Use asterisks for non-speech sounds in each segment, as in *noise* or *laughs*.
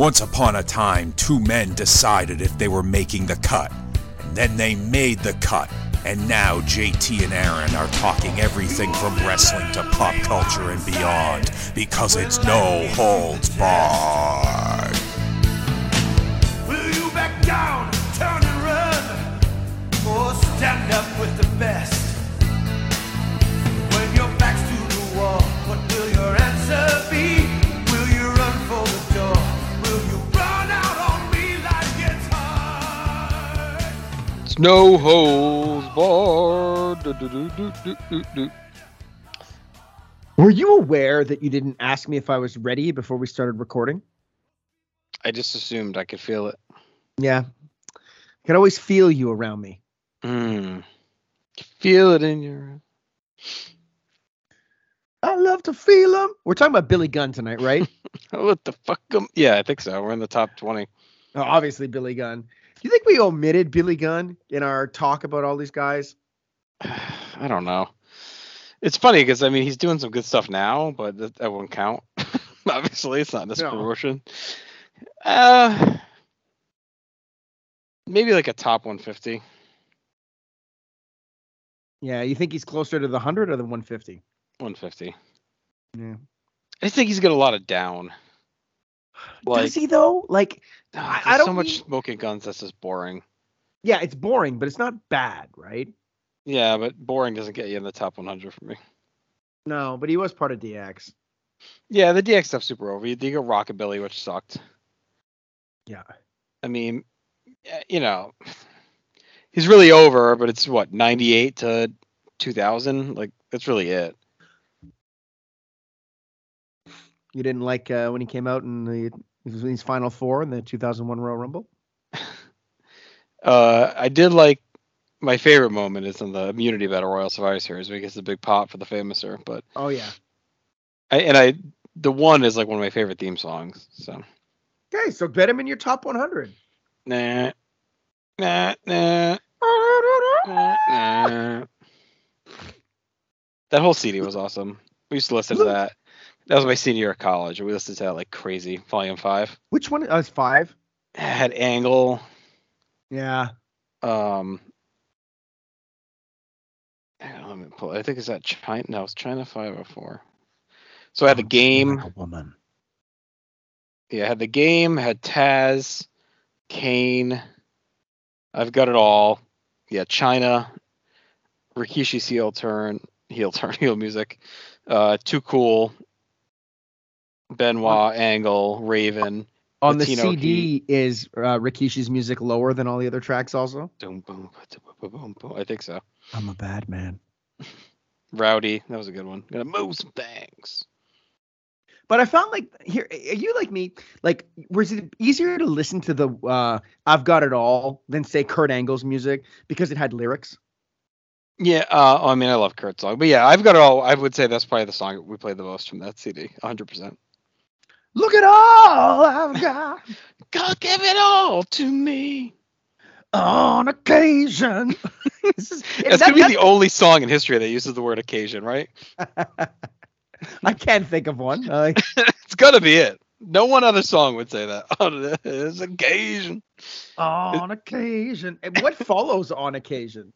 Once upon a time, two men decided if they were making the cut. And then they made the cut. And now JT and Aaron are talking everything from wrestling to pop culture and beyond because it's no holds barred. No holds barred. Do, do, do. Were you aware that you didn't ask me if I was ready before we started recording? I just assumed I could feel it. Yeah. I can always feel you around me. Mm. Feel it in your. I love to feel them. We're talking about Billy Gunn tonight, right? *laughs* What the fuck? am- Yeah, I think so. We're in the top 20. oh, obviously, Billy Gunn. Do you think we omitted Billy Gunn in our talk about all these guys? *sighs* I don't know. It's funny because I mean he's doing some good stuff now, but that, that won't count. *laughs* Obviously, it's not in this No. promotion. Uh, maybe like a top 150. Yeah, you think he's closer to the 100 or the 150? 150. Yeah. I think he's got a lot of down. Like, Does he, though? Like, ah, I there's so don't much mean- smoking guns that's just boring. yeah, it's boring, but it's not bad, right? Yeah, but boring doesn't get you in the top 100 for me. No, but he was part of DX. Yeah, the DX stuff's super over. You you got Rockabilly, which sucked. Yeah. I mean, you know, he's really over, but it's what 98 to 2000. Like that's really it. You didn't like uh, when he came out in the his final four in the 2001 Royal Rumble? *laughs* Uh, I did like my favorite moment is in the Immunity Battle Royal Survivor Series he gets the big pop for the famouser. But Oh, yeah. I and I the one is like one of my favorite theme songs. So Okay, so bet him in your top 100. nah, nah, nah, nah, nah. That whole CD was awesome. We used to listen to that. That was my senior year of college, we listened to that like crazy. Volume five Which one? Oh, it's five. It had Angle. Yeah. Um, on, let me pull. I think it's that China. No, it's China five hundred four. So I had the game. Like a woman. Yeah, I had the game. Had Taz, Kane. I've got it all. Yeah, China. Rikishi heel turn, heel turn, *laughs* heel music. Uh, too cool. Benoit, Angle, Raven. On the Latino CD, is uh, Rikishi's music lower than all the other tracks also? Boom, boom, boom, boom, boom. I think so. I'm a bad man. Rowdy, that was a good one. Gonna move some things. But I found like here, are you like me? Like, was it easier to listen to the uh, "I've Got It All" than say Kurt Angle's music because it had lyrics? Yeah, uh, I mean, I love Kurt's song, but yeah, I've got it all. I would say that's probably the song we played the most from that CD, 100. percent Look at all I've got God give it all to me. on occasion. *laughs* This is- That's that- gonna be the only song in history that uses the word occasion, right? *laughs* I can't think of one. *laughs* It's gotta be it. No one other song would say that on this occasion. on occasion. And what follows on occasion?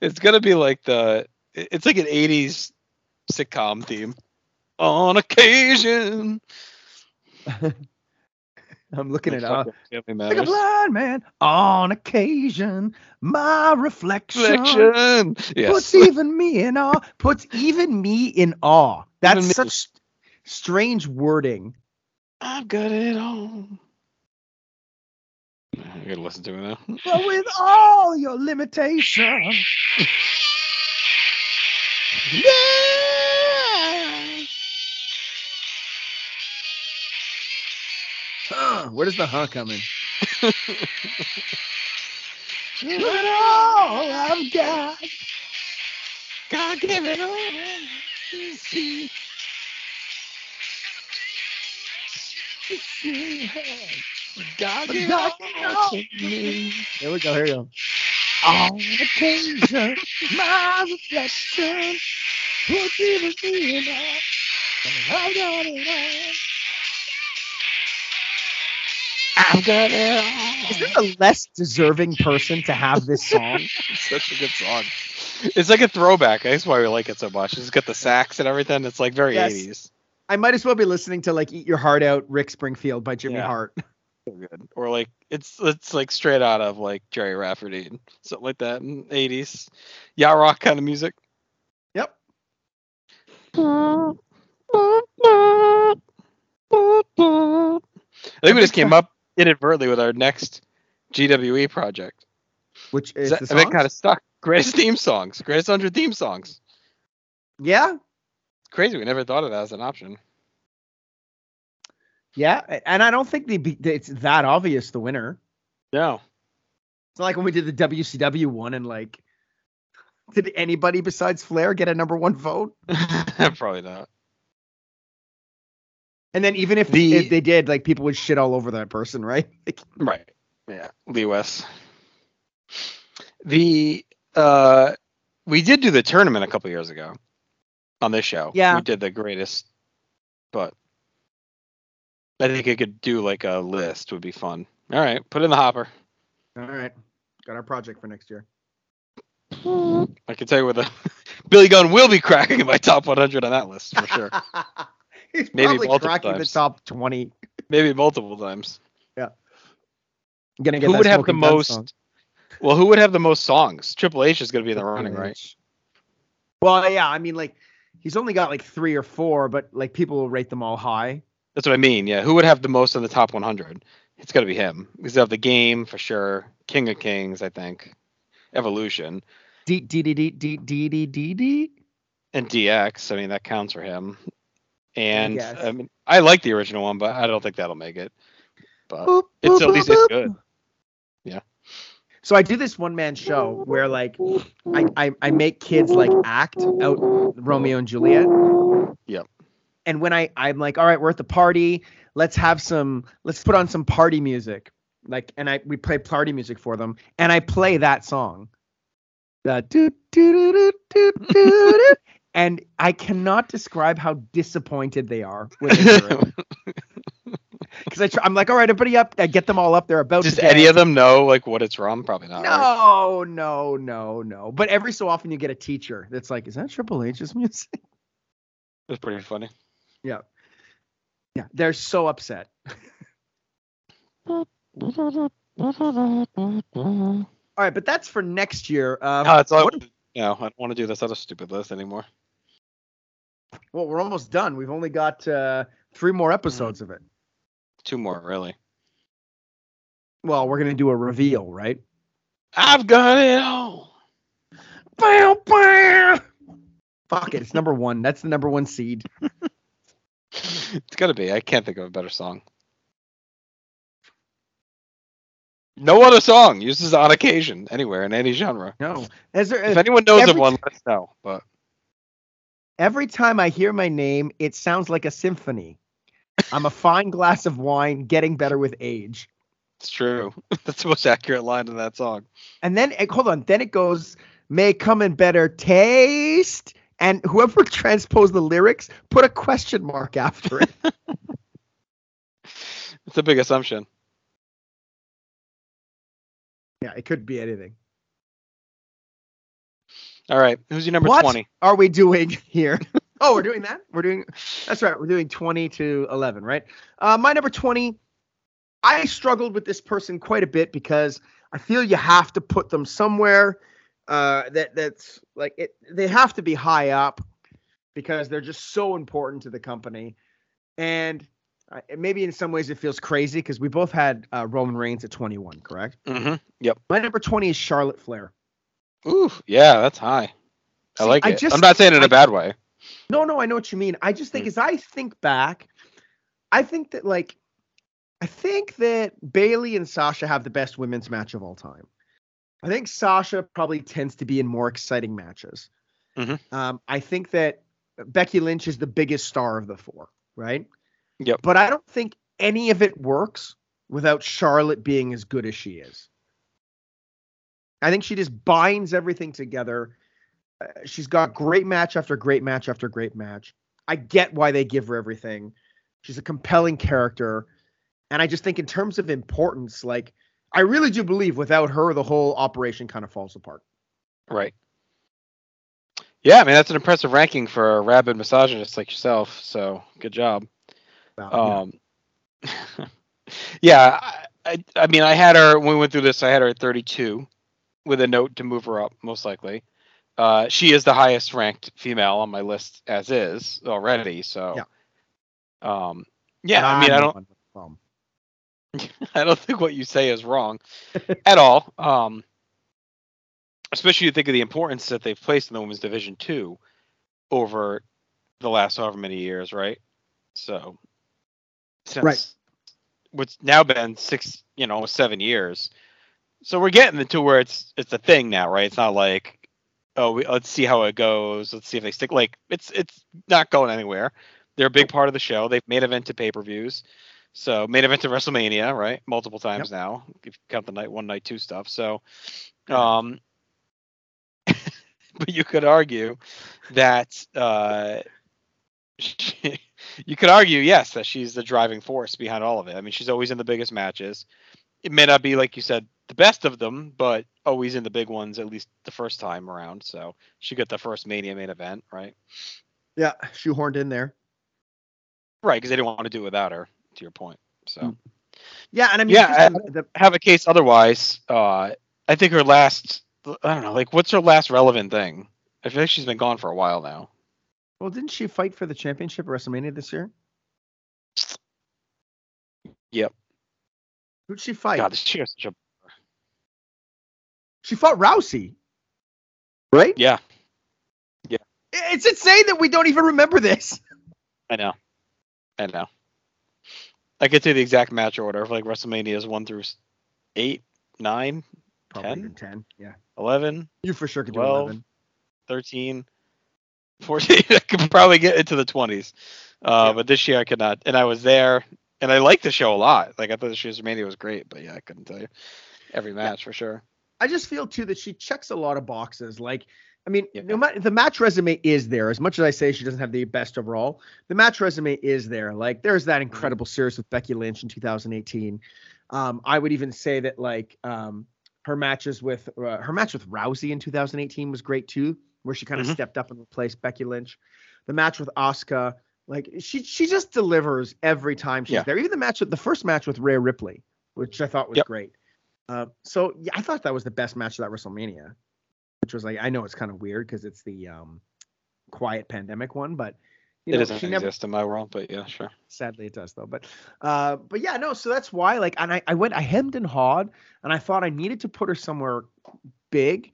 It's gonna be like the. It's like an '80s sitcom theme. On occasion. *laughs* I'm looking at it. Fuck Uh, like a blind man on occasion. My reflection, Reflection. Yes. puts even me in awe. Puts even me in awe. That's Even me. such strange wording. I've got it all. I gotta listen to it now. *laughs* But with all your limitations. *laughs* Huh, where does the huh come in? With all I've got. God give it all. God give it God all give to me. Here we go. Here we go. On occasion, my reflection would give me an eye. I've got it all. I've got it. Is there a less deserving person to have this song? *laughs* It's such a good song. It's like a throwback. That's why we like it so much. It's got the sax and everything. It's like very Yes. 80s. I might as well be listening to like "Eat Your Heart Out," Rick Springfield by Jimmy Yeah. Hart. *laughs* Good. Or like it's it's like straight out of like Gerry Rafferty, something like that in 80s. Yacht rock kind of music. Yep. I think we just came up inadvertently with our next GWWE project. Which is That- the and it song? kind of stuck. Greatest theme songs. Greatest 100 theme songs. yeah, Crazy. We never thought of that as an option. yeah, and I don't think the it's that obvious the winner. No. It's not like when we did the WCW one and like, did anybody besides Flair get a number one vote? *laughs* Probably not. And then even if, The- if they did, like people would shit all over that person, right? *laughs* Like, Right. Yeah. Lee West. The uh we did do the tournament a couple years ago on this show. Yeah. We did the greatest but I think I could do like a list would be fun. All right, put it in the hopper. all right, got our project for next year. I can tell you where the *laughs* Billy Gunn will be cracking in my top 100 on that list for sure. *laughs* He's Maybe probably multiple cracking times. the top twenty. Maybe multiple times. Yeah. Gonna get Who would have the most song. Well, who would have the most songs? Triple H is going to be in the running, right? Well, yeah, I mean, like he's only got like three or four, but like people will rate them all high. That's what I mean. Yeah, who would have the most in the top 100? It's got to be him. Because of the game for sure. King of Kings, I think. Evolution D D D D D D D D D. and DX. I mean, that counts for him. And guess. I mean, I like the original one, but I don't think that'll make it. But Boop, it's boop, at least boop, it's good. Yeah. So I do this one man show where like I, I I make kids like act out Romeo and Juliet. Yep. And when I I'm like, all right, we're at the party. Let's have some. Let's put on some party music. Like, and I we play party music for them, and I play that song. The do do do do do do. And I cannot describe how disappointed they are when they hear *laughs* it. Because I try, I'm like, all right, everybody up. I get them all up. They're about Does to any of them know like what it's from? Probably not. right? No, no, no, no. But every so often you get a teacher that's like, is that Triple H's *laughs* music? It's pretty funny. Yeah. Yeah. They're so upset. *laughs* All right, but that's for next year. Um, No, it's all. what- No, I don't want to do this other stupid list anymore. Well, we're almost done. We've only got uh, three more episodes of it. Two more, really. Well, we're gonna do a reveal, right? I've got it all. Bow, bow. Fuck it, it's number one. That's the number one seed. *laughs* It's got to be. I can't think of a better song. No other song uses on occasion anywhere in any genre. No, Is there, If anyone knows of one, let us know. But Every time I hear my name, it sounds like a symphony. I'm a fine glass of wine, getting better with age. it's true. *laughs* That's the most accurate line in that song. And then, hold on, then it goes, may come in better taste. And whoever *laughs* transposed the lyrics put a question mark after it. *laughs* It's a big assumption. yeah, it could be anything. All right, who's your number What? twenty? Are we doing *laughs* here? oh, we're doing that? We're doing, that's right. We're doing 20 to 11, right? Uh, my number 20, I struggled with this person quite a bit because I feel you have to put them somewhere uh, that that's like it. They have to be high up because they're just so important to the company. And uh, maybe in some ways it feels crazy because we both had uh, Roman Reigns at 21, correct? Mm-hmm. Yep. My number 20 is Charlotte Flair. Ooh, yeah, that's high. I See, like I it. just- I'm not saying it in I- a bad way. No, no, I know what you mean. I just think Mm. as I think back, I think that like I think that Bayley and Sasha have the best women's match of all time. I think Sasha probably tends to be in more exciting matches. Mhm. Um, I think that Becky Lynch is the biggest star of the four, right? Yep. But I don't think any of it works without Charlotte being as good as she is. I think she just binds everything together. Uh, she's got great match after great match after great match. I get why they give her everything. She's a compelling character. And I just think in terms of importance, like I really do believe without her, the whole operation kind of falls apart. Right. Yeah, I mean that's an impressive ranking for a rabid misogynist like yourself. So good job. Wow, yeah. Um, *laughs* yeah, I, I, I mean, I had her when we went through this. I had her at 32, with a note to move her up, most likely. Uh, she is the highest ranked female on my list as is already. So, um, yeah, I mean, I I'm don't, one with the problem. *laughs* I don't think what you say is wrong *laughs* at all. Um, especially you think of the importance that they've placed in the women's division too over the last however many years, right? So, since Right. what's now been six, you know, almost seven years. So we're getting to where it's it's a thing now, right? It's not like, oh, we, let's see how it goes. Let's see if they stick. Like it's it's not going anywhere. They're a big part of the show. They've made event to pay per views. So made event to WrestleMania, right? Multiple times now. If you count the night one, night two stuff. So, um, *laughs* but you could argue that uh, *laughs* you could argue, yes, that she's the driving force behind all of it. I mean, she's always in the biggest matches. It may not be like you said the best of them, but always in the big ones at least the first time around. So she got the first Mania main event, right? Yeah, shoehorned in there. Right, because they didn't want to do it without her. To your point. So. Mm. Yeah, and I mean, Yeah, just the- have a case otherwise. Uh, I think her last, I don't know, like what's her last relevant thing? I feel like she's been gone for a while now. well, didn't she fight for the championship at WrestleMania this year? Yep. Who'd she fight? God, this has such a She fought Rousey. Right? yeah. yeah. It's insane that we don't even remember this. *laughs* I know, I know. I could say the exact match order of like WrestleMania is one through eight, nine, Probably 10? 10. Yeah. 11, You for sure could do 12. 11. 13, 14. *laughs* I could probably get into the 20s. Uh, Yeah. But this year I could not. And I was there, and I liked the show a lot. Like I thought year's WrestleMania was great, but yeah, I couldn't tell you every match for sure. I just feel too that she checks a lot of boxes. Like, I mean, Yeah. no matter the match resume is there. As much as I say she doesn't have the best overall, the match resume is there. Like, there's that incredible series with Becky Lynch in 2018. Um, I would even say that like um, her matches with uh, her match with Rousey in 2018 was great too, where she kind of Mhm. stepped up and replaced Becky Lynch. The match with Asuka, like she she just delivers every time she's Yeah. there. Even the match with the first match with Rhea Ripley, which I thought was Yep. great. Uh, so yeah, I thought that was the best match of that WrestleMania, which was like I know it's kind of weird because it's the um, quiet pandemic one, but you it know, doesn't she never exist in my world, but yeah, sure. sadly it does though. But uh, but yeah, no. So that's why like, and I I went I hemmed and hawed, and I thought I needed to put her somewhere big.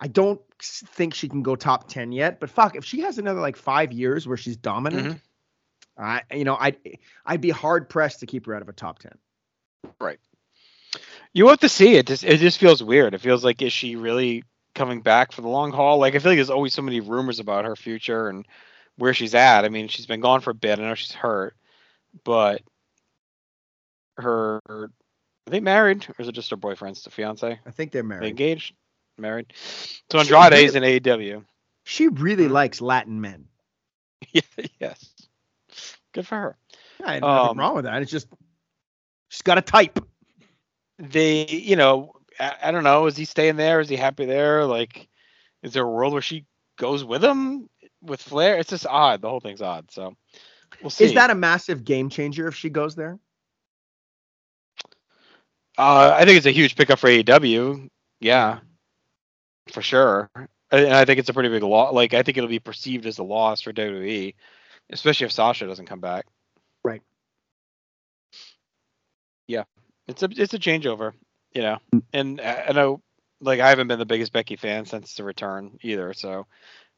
I don't think she can go top ten yet, but fuck, if she has another like five years where she's dominant, I you know I'd I'd be hard pressed to keep her out of a top ten. You have to see it. Just it just feels weird. It feels like is she really coming back for the long haul? Like I feel like there's always so many rumors about her future and where she's at. I mean, she's been gone for a bit. I know she's hurt, but her are they married or is it just her boyfriend's the fiance? I think they're married. They engaged? Married. So Andrade really- is in AEW. She really Mhm. likes Latin men. *laughs* Yeah, yes. Good for her. Yeah, nothing Um, wrong with that. It's just she's got a type. They you know I, I don't know is he staying there? Is he happy there? Like is there a world where she goes with him with flair? It's just odd. The whole thing's odd so we'll see. Is that a massive game changer if she goes there? uh, i think it's a huge pickup for aew yeah for sure. And i think it's a pretty big loss like i think it'll be perceived as a loss for wwe especially if sasha doesn't come back Right. yeah it's a it's a changeover you know and I know like I haven't been the biggest Becky fan since the return either, so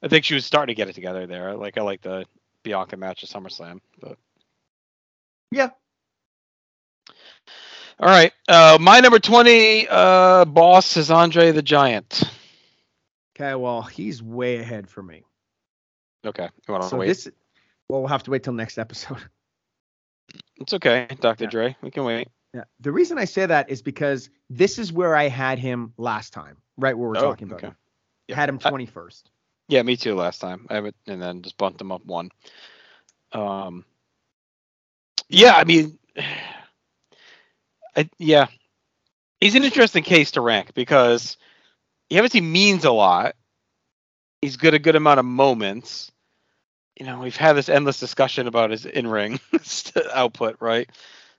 I think she was starting to get it together there. Like I like the Bianca match at SummerSlam, but Yeah. All right, uh, my number twenty uh, boss is Andre the Giant. Okay, well, he's way ahead for me. Okay, you want to So wait? this well, we'll have to wait till next episode. It's okay, Dr. Yeah. Dre. We can wait. Yeah. The reason I say that is because this is where I had him last time, right where we're Oh, talking about. okay. him. Yeah. Had him I- 21st. Yeah, me too. Last time I it, and then just bumped them up one. Um, yeah, I mean, *sighs* I, yeah, he's an interesting case to rank because he obviously means a lot. He's got a good amount of moments. You know, we've had this endless discussion about his in-ring *laughs* output, right?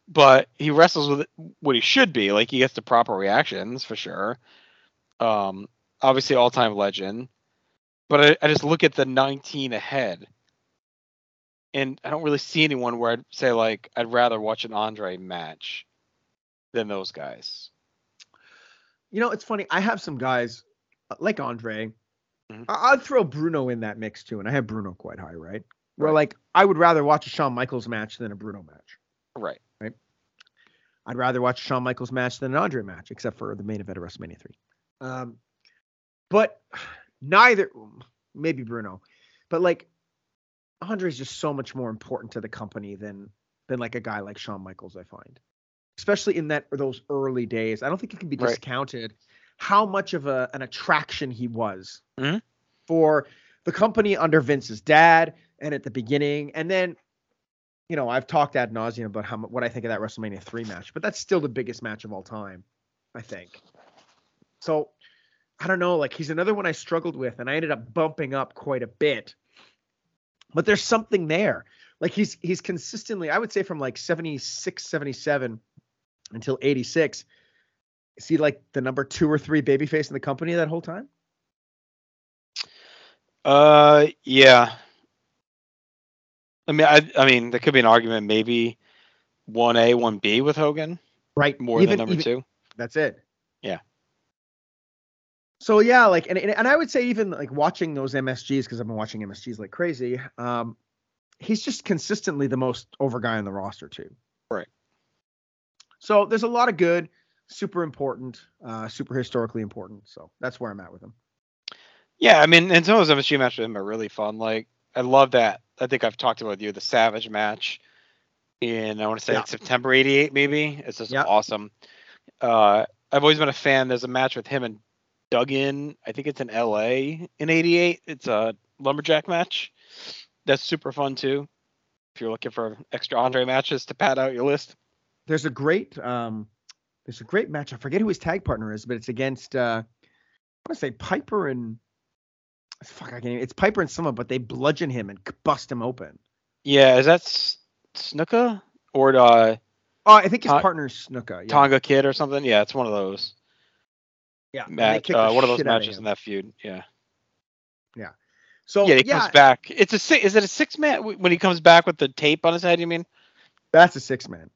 But he wrestles with what he should be. Like he gets the proper reactions for sure. Um, obviously all-time legend. But I, I just look at the 19 ahead, and I don't really see anyone where I'd say like I'd rather watch an Andre match than those guys. You know, it's funny. I have some guys uh, like Andre. Mhm. I- I'd throw Bruno in that mix too, and I have Bruno quite high, right? Where Right. like I would rather watch a Shawn Michaels match than a Bruno match. Right. I'd rather watch Shawn Michaels match than an Andre match, except for the main event of WrestleMania three. Um, but neither, maybe Bruno, but like Andre's just so much more important to the company than than like a guy like Shawn Michaels. I find, especially in that those early days. I don't think it can be Right. discounted how much of a an attraction he was Mhm. for the company under Vince's dad and at the beginning, and then you know, I've talked ad nauseum about how what I think of that WrestleMania three match, but that's still the biggest match of all time, I think. So I don't know, like he's another one I struggled with, and I ended up bumping up quite a bit. But there's something there. Like he's he's consistently, I would say from like 76, 77 until 86. Is he like the number two or three babyface in the company that whole time? Uh, yeah. I mean, I, I mean, there could be an argument maybe one A, one B with Hogan Right. more Even- than number even- two. That's it. Yeah. So yeah, like and and I would say even like watching those MSGs because I've been watching MSGs like crazy. Um, he's just consistently the most over guy on the roster too. Right. So there's a lot of good, super important, uh, super historically important. So that's where I'm at with him. Yeah, I mean, and some of those MSG matches with him are really fun. Like, I love that. I think I've talked about you the Savage match in I want to say Yeah. September '88, maybe. It's just Yeah. awesome. Uh, I've always been a fan. There's a match with him and Duggan. I think it's in LA in '88. It's a lumberjack match. That's super fun too. If you're looking for extra Andre matches to pad out your list. There's a great um, there's a great match. I forget who his tag partner is, but it's against uh, I want to say Piper and fuck I can't. Even, it's Piper and someone, but they bludgeon him and bust him open. Yeah, is that Snuka or uh, Oh, I think his Ta- partner's Snuka. Yeah. Tonga Kid or something? Yeah, it's one of those. Yeah, match, uh, one of those matches him. in that feud. Yeah. Yeah. So yeah, he comes back. It's a six. Is it a six man when he comes back with the tape on his head? You mean? that's a six man.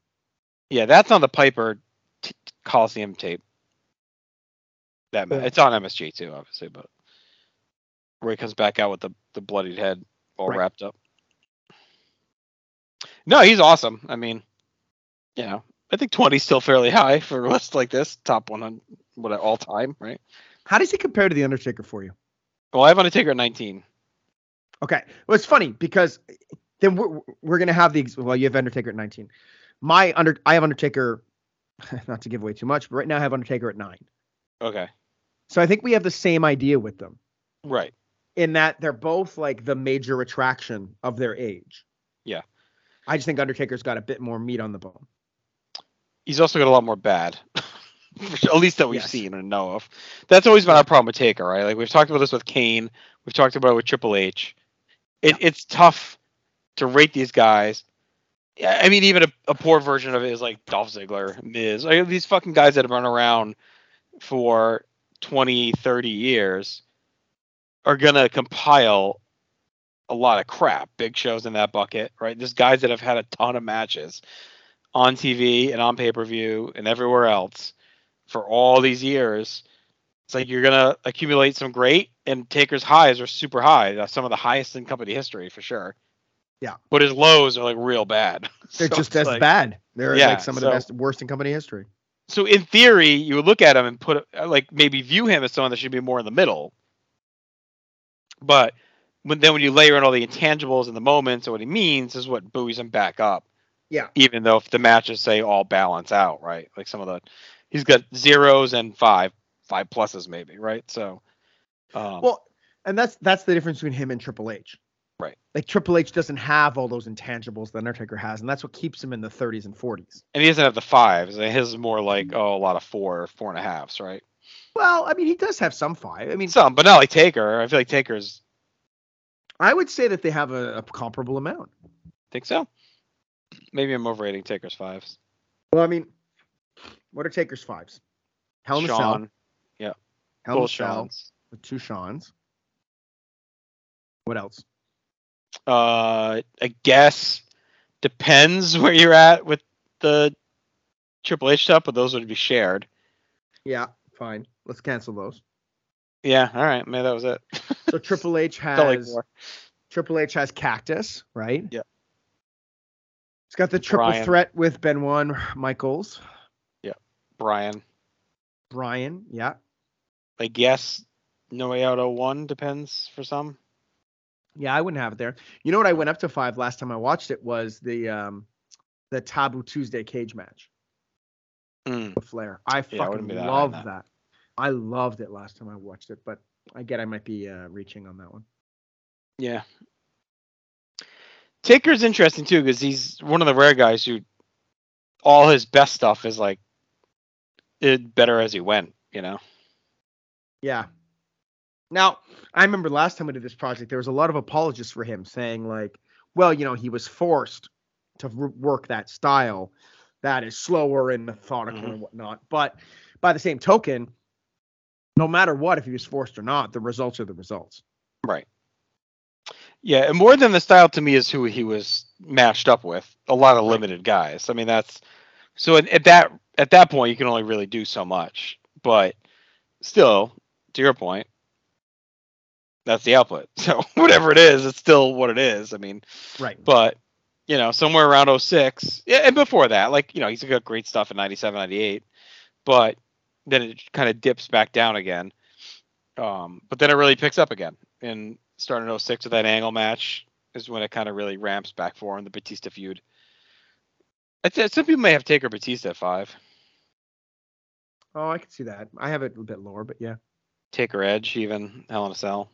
Yeah, that's on the Piper t- Coliseum tape. That Yeah. it's on MSG too, obviously, but where he comes back out with the the bloodied head all Right. wrapped up. No, he's awesome. I mean, you know, I think 20 is still fairly high for *laughs* a list like this, top 100, what at all time, right? How does he compare to the Undertaker for you? Well, I have Undertaker at 19. Okay, well it's funny because then we're we're gonna have the well you have Undertaker at 19. My under I have Undertaker, *laughs* not to give away too much, but right now I have Undertaker at nine. Okay, So I think we have the same idea with them right. In that they're both like the major attraction of their age. Yeah. I just think Undertaker's got a bit more meat on the bone. he's also got a lot more bad. *laughs* At least that we've Yes. seen and know of. That's always been our problem with Taker, right? Like we've talked about this with Kane, we've talked about it with Triple H. It, It's tough to rate these guys. Yeah, I mean, even a, a poor version of it is like Dolph Ziggler, Miz, like these fucking guys that have run around for 20, 30 years are gonna compile a lot of crap. Big shows in that bucket, right? There's guys that have had a ton of matches on TV and on pay per view and everywhere else for all these years. It's like you're gonna accumulate some great, and Taker's highs are super high. That's some of the highest in company history for sure. Yeah. but his lows are like real bad. *laughs* They're So just as like- bad. They're Yeah, like some of so- the best, worst in company history. So in theory, you would look at him and put uh, like maybe view him as someone that should be more in the middle. But when then when you layer in all the intangibles and the moments and what he means is what buoys him back up. Yeah. Even though if the matches say all balance out, right? Like some of the he's got zeros and five five pluses maybe, right? So um Well, and that's that's the difference between him and Triple H. Right. Like Triple H doesn't have all those intangibles that Undertaker has, and that's what keeps him in the 30s and 40s. And he doesn't have the fives. His is more like oh a lot of four, four and a halves, right? Well, I mean, he does have some five. I mean, Some, but not like Taker. I feel like Taker's I would say that they have a, a comparable amount. think so. Maybe I'm overrating Taker's fives. Well, I mean, what are Taker's fives? Hell in a Cell. Shawn, Hell in a Cell with two Shawn's. What else? Uh, I guess depends *laughs* where you're at with the Triple H stuff, but those would be shared. Yeah, fine. Let's cancel those. Yeah, all right, maybe that was it. *laughs* So Triple H Felt like has. Triple H has Cactus, right? Yeah. He's got the triple Bryan. threat with Benoit and Michaels. Yeah. Bryan. Bryan, yeah. I guess No Way Out 01 depends for some. Yeah, I wouldn't have it there. You know what I went up to five last time I watched it was the um the Taboo Tuesday cage match Mm. with Flair. I Yeah, fucking love that. that. I loved it last time I watched it, but I get I might be uh, reaching on that one. Yeah. Taker's interesting too because he's one of the rare guys who all his best stuff is like it better as he went, you know. Yeah. Now, I remember last time we did this project, there was a lot of apologists for him saying, like, well, you know, he was forced to r- work that style that is slower and methodical Mhm. and whatnot. But by the same token, no matter what, if he was forced or not, the results are the results. Right. Yeah, and more than the style to me is who he was matched up with. A lot of limited guys. I mean, that's so at, at that at that point you can only really do so much. But still, to your point, that's the output. *laughs* So whatever it is, it's still what it is. I mean, Right. but you know, somewhere around 06, yeah, and before that, like you know, he's got great stuff in 97, 98, but then it kind of dips back down again. Um, but then it really picks up again. And starting in 06 with that angle match is when it kind of really ramps back for him, the Batista feud. I'd some people may have Taker Batista at five. Oh, I can see that. I have it a bit lower, but yeah, Taker Edge, even Hell in a Cell.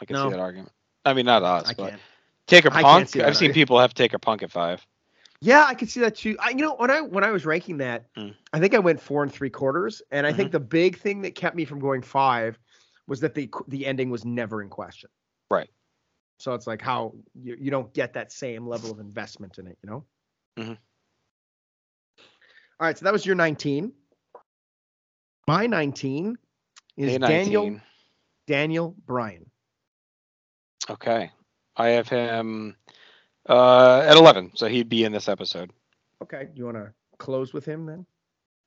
I can No. see that argument. I mean, not us, I but can't. Taker Punk. I've seen people have Taker Punk at five. Yeah, I can see that too. I, you know, when I when I was ranking that, Mm. I think I went four and three quarters, and I Mm-hmm. think the big thing that kept me from going five was that the the ending was never in question. Right. So it's like how you, you don't get that same level of investment in it, you know. Mhm. All right, so that was your 19. My 19 is A19. Daniel Daniel Bryan. Okay. I have him uh, at 11, so he'd be in this episode. Okay, you want to close with him then?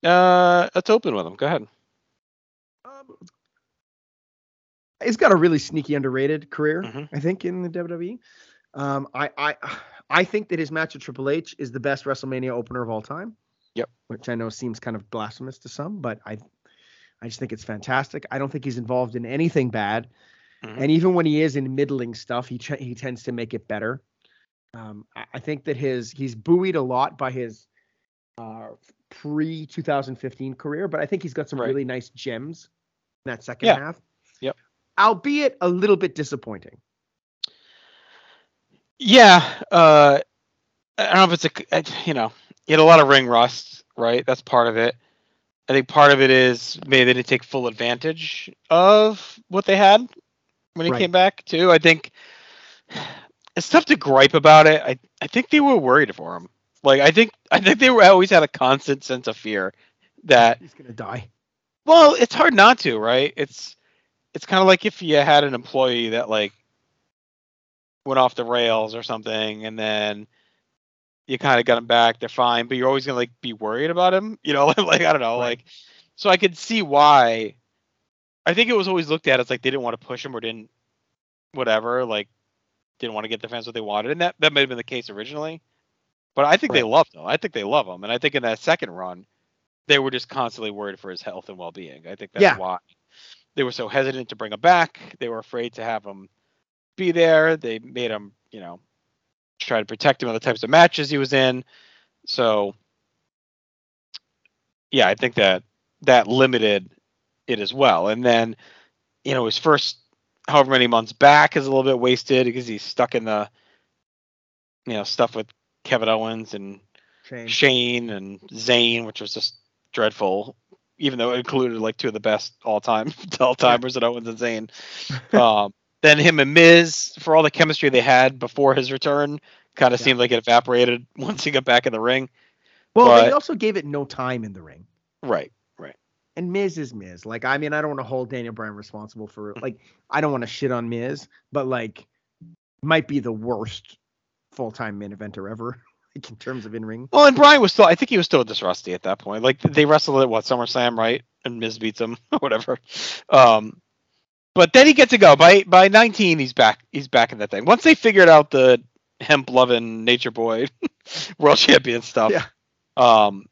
Uh, let's open with him. Go ahead. Um, he's got a really sneaky underrated career, Mhm. I think, in the WWE. Um, I, I I think that his match with Triple H is the best WrestleMania opener of all time. Yep. Which I know seems kind of blasphemous to some, but I I just think it's fantastic. I don't think he's involved in anything bad, Mhm. and even when he is in middling stuff, he ch- he tends to make it better. Um, I, I think that his he's buoyed a lot by his uh, pre 2015 career, but I think he's got some Right. really nice gems in that second Yeah. half. Yep. Albeit a little bit disappointing. Yeah. Uh, I don't know if it's a you know, he had a lot of ring rust, right? That's part of it. I think part of it is maybe they didn't take full advantage of what they had when he Right. came back too. I think it's tough to gripe about it. I, I think they were worried for him. Like I think I think they were always had a constant sense of fear that He's gonna die. well, it's hard not to, right? It's it's kind of like if you had an employee that like went off the rails or something, and then you kind of got him back. They're fine, but you're always gonna like be worried about him. You know, *laughs* like I don't know, Right. like so I could see why. I think it was always looked at as like they didn't want to push him or didn't whatever, like didn't want to get the fans what they wanted, and that that may have been the case originally. But I think they loved him. I think they love him, and I think in that second run, they were just constantly worried for his health and well-being. I think that's Yeah. why they were so hesitant to bring him back. They were afraid to have him be there. They made him, you know, try to protect him in the types of matches he was in. So, yeah, I think that that limited it as well. And then, you know, his first, however many months back is a little bit wasted because he's stuck in the you know stuff with Kevin Owens and Shane. Shane and Zayn, which was just dreadful, even though it included like two of the best all time *laughs* all timers in Owens and Zayn. *laughs* um, then him and Miz, for all the chemistry they had before his return, kind of Yeah. seemed like it evaporated *laughs* once he got back in the ring. Well, they also gave it no time in the ring. Right. And Miz is Miz. Like, I mean, I don't want to hold Daniel Bryan responsible for like I don't want to shit on Miz, but like might be the worst full time main eventer ever, *laughs* like in terms of in ring. Well, and Bryan was still, I think he was still just rusty at that point. Like they wrestled at what SummerSlam, right? And Miz beats him, *laughs* or whatever. Um, but then he gets to go by by 19. He's back. He's back in that thing. Once they figured out the hemp loving Nature Boy *laughs* World Champion stuff, Yeah. um,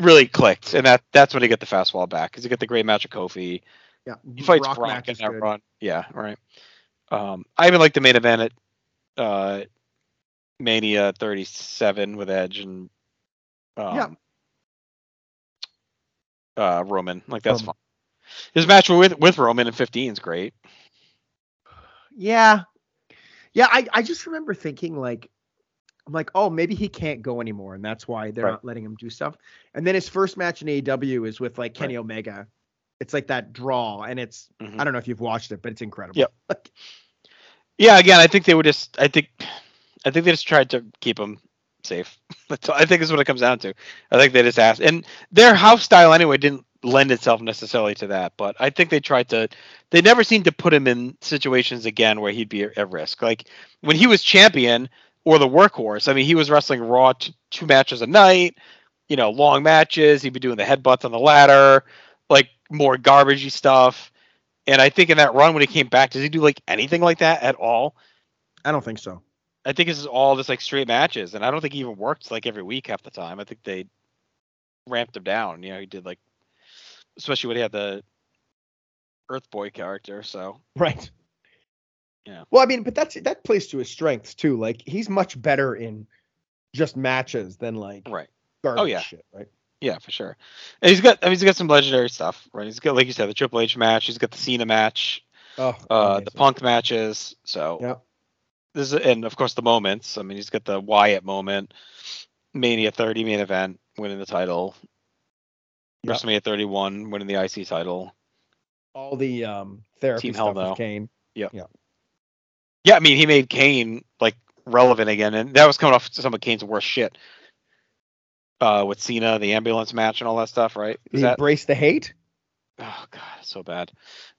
really clicked, and that that's when he get the fastball back because you get the great match of Kofi. Yeah. He fights Brock Brock, in that good. run. Yeah, right. Um, I even like the main event at uh, Mania 37 with Edge and um, Yeah. uh, Roman. Like that's Roman. fun. His match with with Roman in 15 is great. Yeah. Yeah, I, I just remember thinking like I'm like, oh, maybe he can't go anymore, and that's why they're Right. not letting him do stuff. And then his first match in AEW is with like Kenny Omega. It's like that draw, and it's Mhm. I don't know if you've watched it, but it's incredible. Yep. *laughs* Yeah, again, I think they were just. I think, I think they just tried to keep him safe. *laughs* That's I think is what it comes down to. I think they just asked, and their house style anyway didn't lend itself necessarily to that. But I think they tried to. They never seemed to put him in situations again where he'd be at risk. Like when he was champion or the workhorse. I mean, he was wrestling Raw t- two matches a night. You know, long matches. He'd be doing the headbutts on the ladder, like more garbagey stuff. And I think in that run when he came back, does he do like anything like that at all? I don't think so. I think this is all just like straight matches, and I don't think he even worked like every week half the time. I think they ramped him down. You know, he did like, especially when he had the Earth Boy character. So Right. Yeah. Well, I mean, but that's that plays to his strengths too. Like he's much better in just matches than like right, garbage yeah. shit, right? yeah, for sure. And he's got, I mean, he's got some legendary stuff. Right, he's got like you said, the Triple H match. He's got the Cena match, Oh, uh, the Punk matches. So Yeah. this is, and of course the moments. I mean, he's got the Wyatt moment, Mania 30 main event, winning the title. Yep. WrestleMania 31, winning the IC title. all the um therapy Team Hell stuff No. with Kane. Yeah, I mean, he made Kane like relevant again, and that was coming off some of Kane's worst shit. Uh, with Cena, the ambulance match, and all that stuff, right? Is He that? embraced the hate. Oh god, so bad.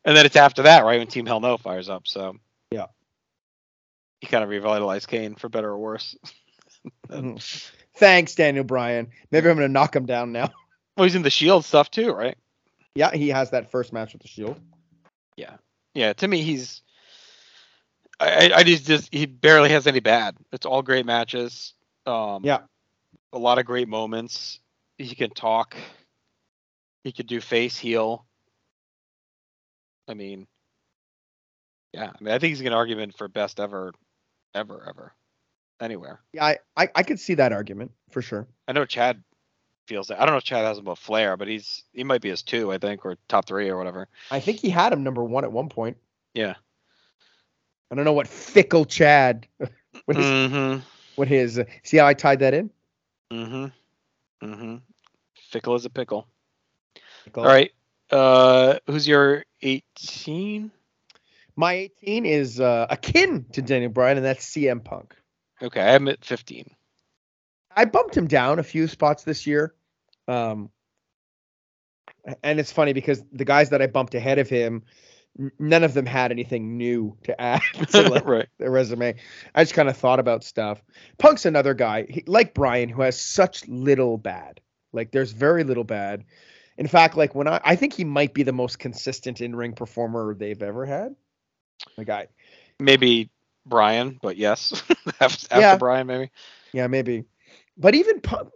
And then it's after that, right, when Team Hell No fires up. So Yeah. he kind of revitalized Kane for better or worse. *laughs* Mhm. Thanks, Daniel Bryan. Maybe I'm gonna knock him down now. *laughs* Well, he's in the Shield stuff too, right? yeah, he has that first match with the Shield. Yeah, yeah, to me, he's. I, I just, just he barely has any bad. It's all great matches. Um, Yeah. a lot of great moments. He can talk. He could do face heel. I mean, yeah. I mean, I think he's an argument for best ever, ever, ever, anywhere. Yeah, I, I I could see that argument for sure. I know Chad feels that. I don't know if Chad has him above Flair, but he's he might be his two, I think, or top three or whatever. I think he had him number one at one point. Yeah. I don't know what fickle Chad. *laughs* what his, Mm-hmm. what his uh, see how I tied that in? Mm-hmm. Mm-hmm. Fickle as a pickle. Fickle. All right. Uh, who's your 18? My 18 is uh, akin to Daniel Bryan, and that's CM Punk. Okay, I'm at 15. I bumped him down a few spots this year. Um, and it's funny because the guys that I bumped ahead of him, none of them had anything new to add *laughs* to like, right. their resume. I just kind of thought about stuff. Punk's another guy, he, like Bryan, who has such little bad. Like there's very little bad. In fact, like when I, I think he might be the most consistent in ring performer they've ever had. The guy, Maybe Bryan, but yes. *laughs* after, after Yeah. Bryan, maybe. yeah, maybe. But even Punk,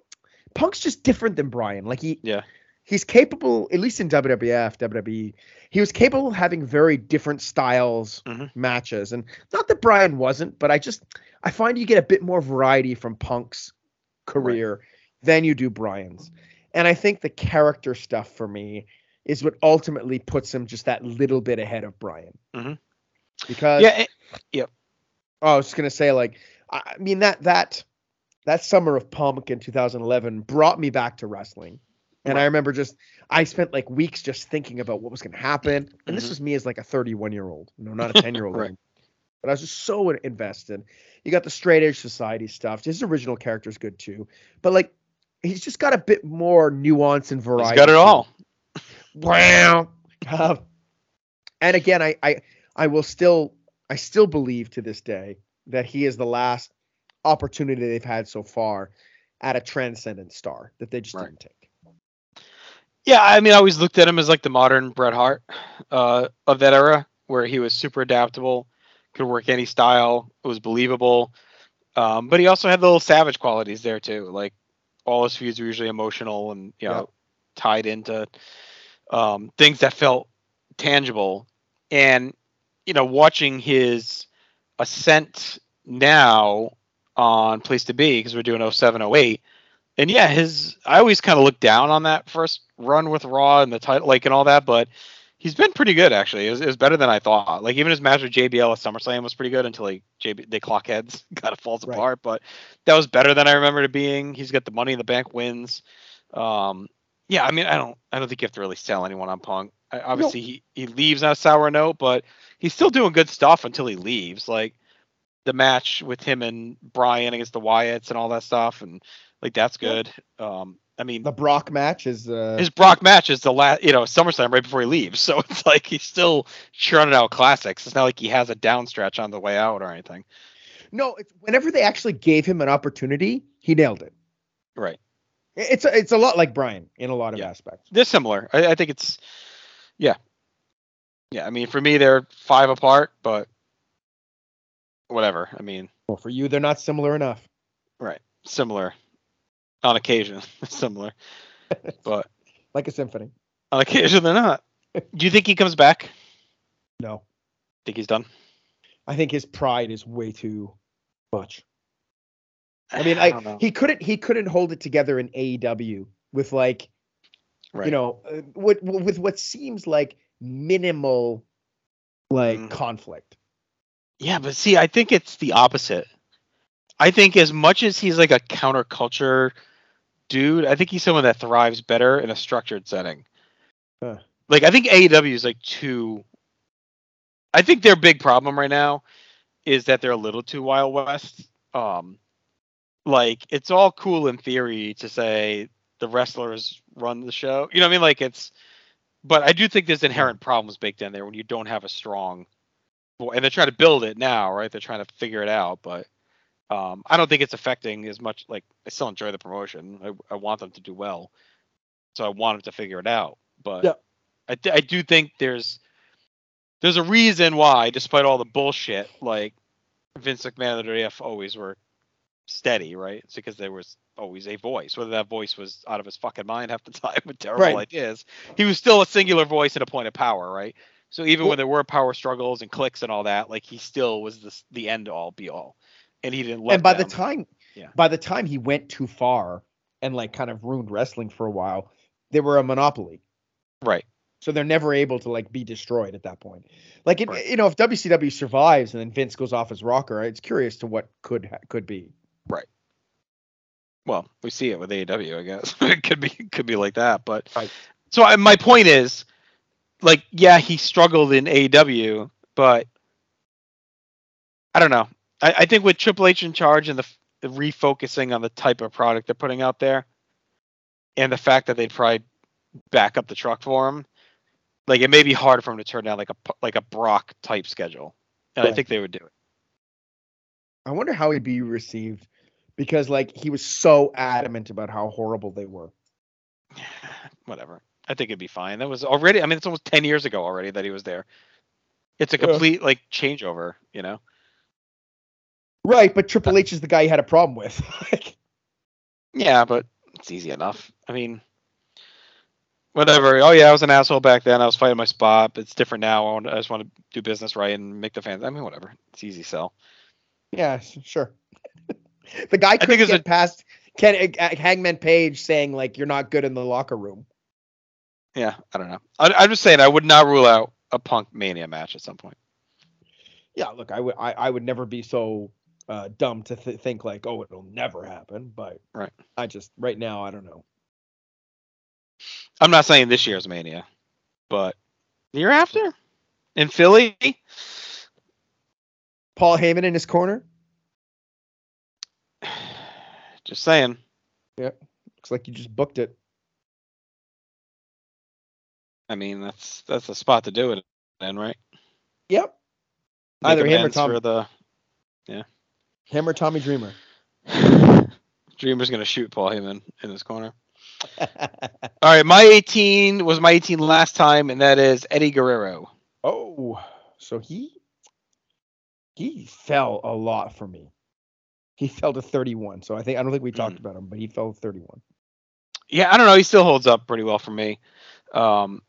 Punk's just different than Bryan. Like he, Yeah. He's capable, at least in WWF, WWE, he was capable of having very different styles Mhm. matches. And not that Bryan wasn't, but I just I find you get a bit more variety from Punk's career than you do Bryan's. And I think the character stuff for me is what ultimately puts him just that little bit ahead of Bryan. because Yeah, it- Oh, I was just gonna say, like, I I mean that that that summer of Punk in 2011 brought me back to wrestling, and I remember just I spent like weeks just thinking about what was gonna happen, and this Mhm. was me as like a 31 year old, you know, not a *laughs* 10 year old, Right. but I was just so invested. You got the straight edge society stuff. His original character is good too, but like he's just got a bit more nuance and variety. he's got it all. Wow. Um, and again, I, I I will still I still believe to this day that he is the last opportunity they've had so far at a transcendent star that they just Right. didn't take. Yeah, I mean, I always looked at him as like the modern Bret Hart uh, of that era, where he was super adaptable, could work any style, it was believable, um, but he also had the little savage qualities there too. Like all his feuds were usually emotional and you know Yeah. tied into um, things that felt tangible. And you know, watching his ascent now on Place to Be because we're doing 07, 08. And yeah, his I always kind of looked down on that first run with Raw and the title, like and all that, but he's been pretty good actually. It was, it was better than I thought. Like even his match with JBL at SummerSlam was pretty good until like JB they clock heads, *laughs* kind of falls Right. apart. But that was better than I remembered it being. He's got the Money in the Bank wins. Um, yeah, I mean, I don't, I don't think you have to really sell anyone on Punk. I, obviously, he he leaves on a sour note, but he's still doing good stuff until he leaves. Like the match with him and Bryan against the Wyatts and all that stuff, and like that's good. Um, I mean, The Brock match is uh, his Brock match is the last, you know, SummerSlam right before he leaves. So *laughs* it's like he's still churning out classics. It's not like he has a down stretch on the way out or anything. no. It's, whenever they actually gave him an opportunity, he nailed it. Right. It's a, it's a lot like Bryan in a lot of Yeah. aspects. They're similar. I, I think it's, yeah, yeah. I mean, for me, they're five apart, but whatever. I mean, Well, for you, they're not similar enough. right, similar on occasion, *laughs* similar, *laughs* but Like a symphony. on occasion they're not. *laughs* Do you think he comes back? No, Think he's done? I think his pride is way too much. I *sighs* mean, I I, he couldn't he couldn't hold it together in AEW with like Right. you know uh, what with what seems like minimal like Mm. conflict. Yeah, but see, I think it's the opposite. I think as much as he's like a counterculture dude, I think he's someone that thrives better in a structured setting. Huh. Like I think AEW is like too I think their big problem right now is that they're a little too Wild West. Um like it's all cool in theory to say the wrestlers run the show. You know what I mean? Like it's but I do think there's inherent problems baked in there when you don't have a strong and they're trying to build it now, right? They're trying to figure it out, but um, I don't think it's affecting as much. Like I still enjoy the promotion. I, I want them to do well, so I want them to figure it out. But Yeah. I, I do think there's there's a reason why, despite all the bullshit, like Vince McMahon and WWF always were steady, right? It's because there was always a voice, whether that voice was out of his fucking mind *laughs* half the time with terrible Right. ideas. He was still a singular voice and a point of power, right? So even Well- when there were power struggles and cliques and all that, like he still was the the end all be all, and he didn't and by the time Yeah. by the time he went too far and like kind of ruined wrestling for a while, they were a monopoly. right, So they're never able to like be destroyed at that point. Like it, Right. you know, if WCW survives and then Vince goes off as rocker, it's curious to what could could be. Right. Well, we see it with AEW, I guess. *laughs* it could be could be like that, but Right. so I, my point is, like, yeah, he struggled in AEW, but I don't know. I, I think with Triple H in charge and the, the refocusing on the type of product they're putting out there, and the fact that they'd probably back up the truck for him, like it may be hard for him to turn down like a like a Brock type schedule, and I think they would do it. I wonder how he'd be received because like he was so adamant about how horrible they were. *sighs* whatever. I think it'd be fine. That was already. I mean, it's almost ten years ago already that he was there. It's a Yeah. complete like changeover, you know. Right, but Triple H is the guy he had a problem with. *laughs* Yeah, but it's easy enough. I mean, whatever. Oh yeah, I was an asshole back then. I was fighting my spot. But it's different now. I, want, I just want to do business right and make the fans. I mean, whatever. It's easy sell. yeah, sure. *laughs* the guy couldn't get a- past Ken, uh, Hangman Page saying like you're not good in the locker room. Yeah, I don't know. I, I'm just saying I would not rule out a Punk Mania match at some point. Yeah, look, I would I, I would never be so uh, dumb to th- think like, oh, it'll never happen. But Right. I just right now I don't know. I'm not saying this year's Mania, but the year after in Philly, Paul Heyman in his corner. *sighs* just saying. Yeah, looks like you just booked it. I mean, that's that's a spot to do it in, right? Yep. Either him or amends Tom- for the Him or Tommy Dreamer. *sighs* Dreamer's gonna shoot Paul Heyman in this corner. All right, my 18 was my 18 last time, and that is Eddie Guerrero. oh, so he he fell a lot for me. He *laughs* fell to 31. So I think I don't think we talked about him, but he fell to 31. Yeah, I don't know. He still holds up pretty well for me. Um,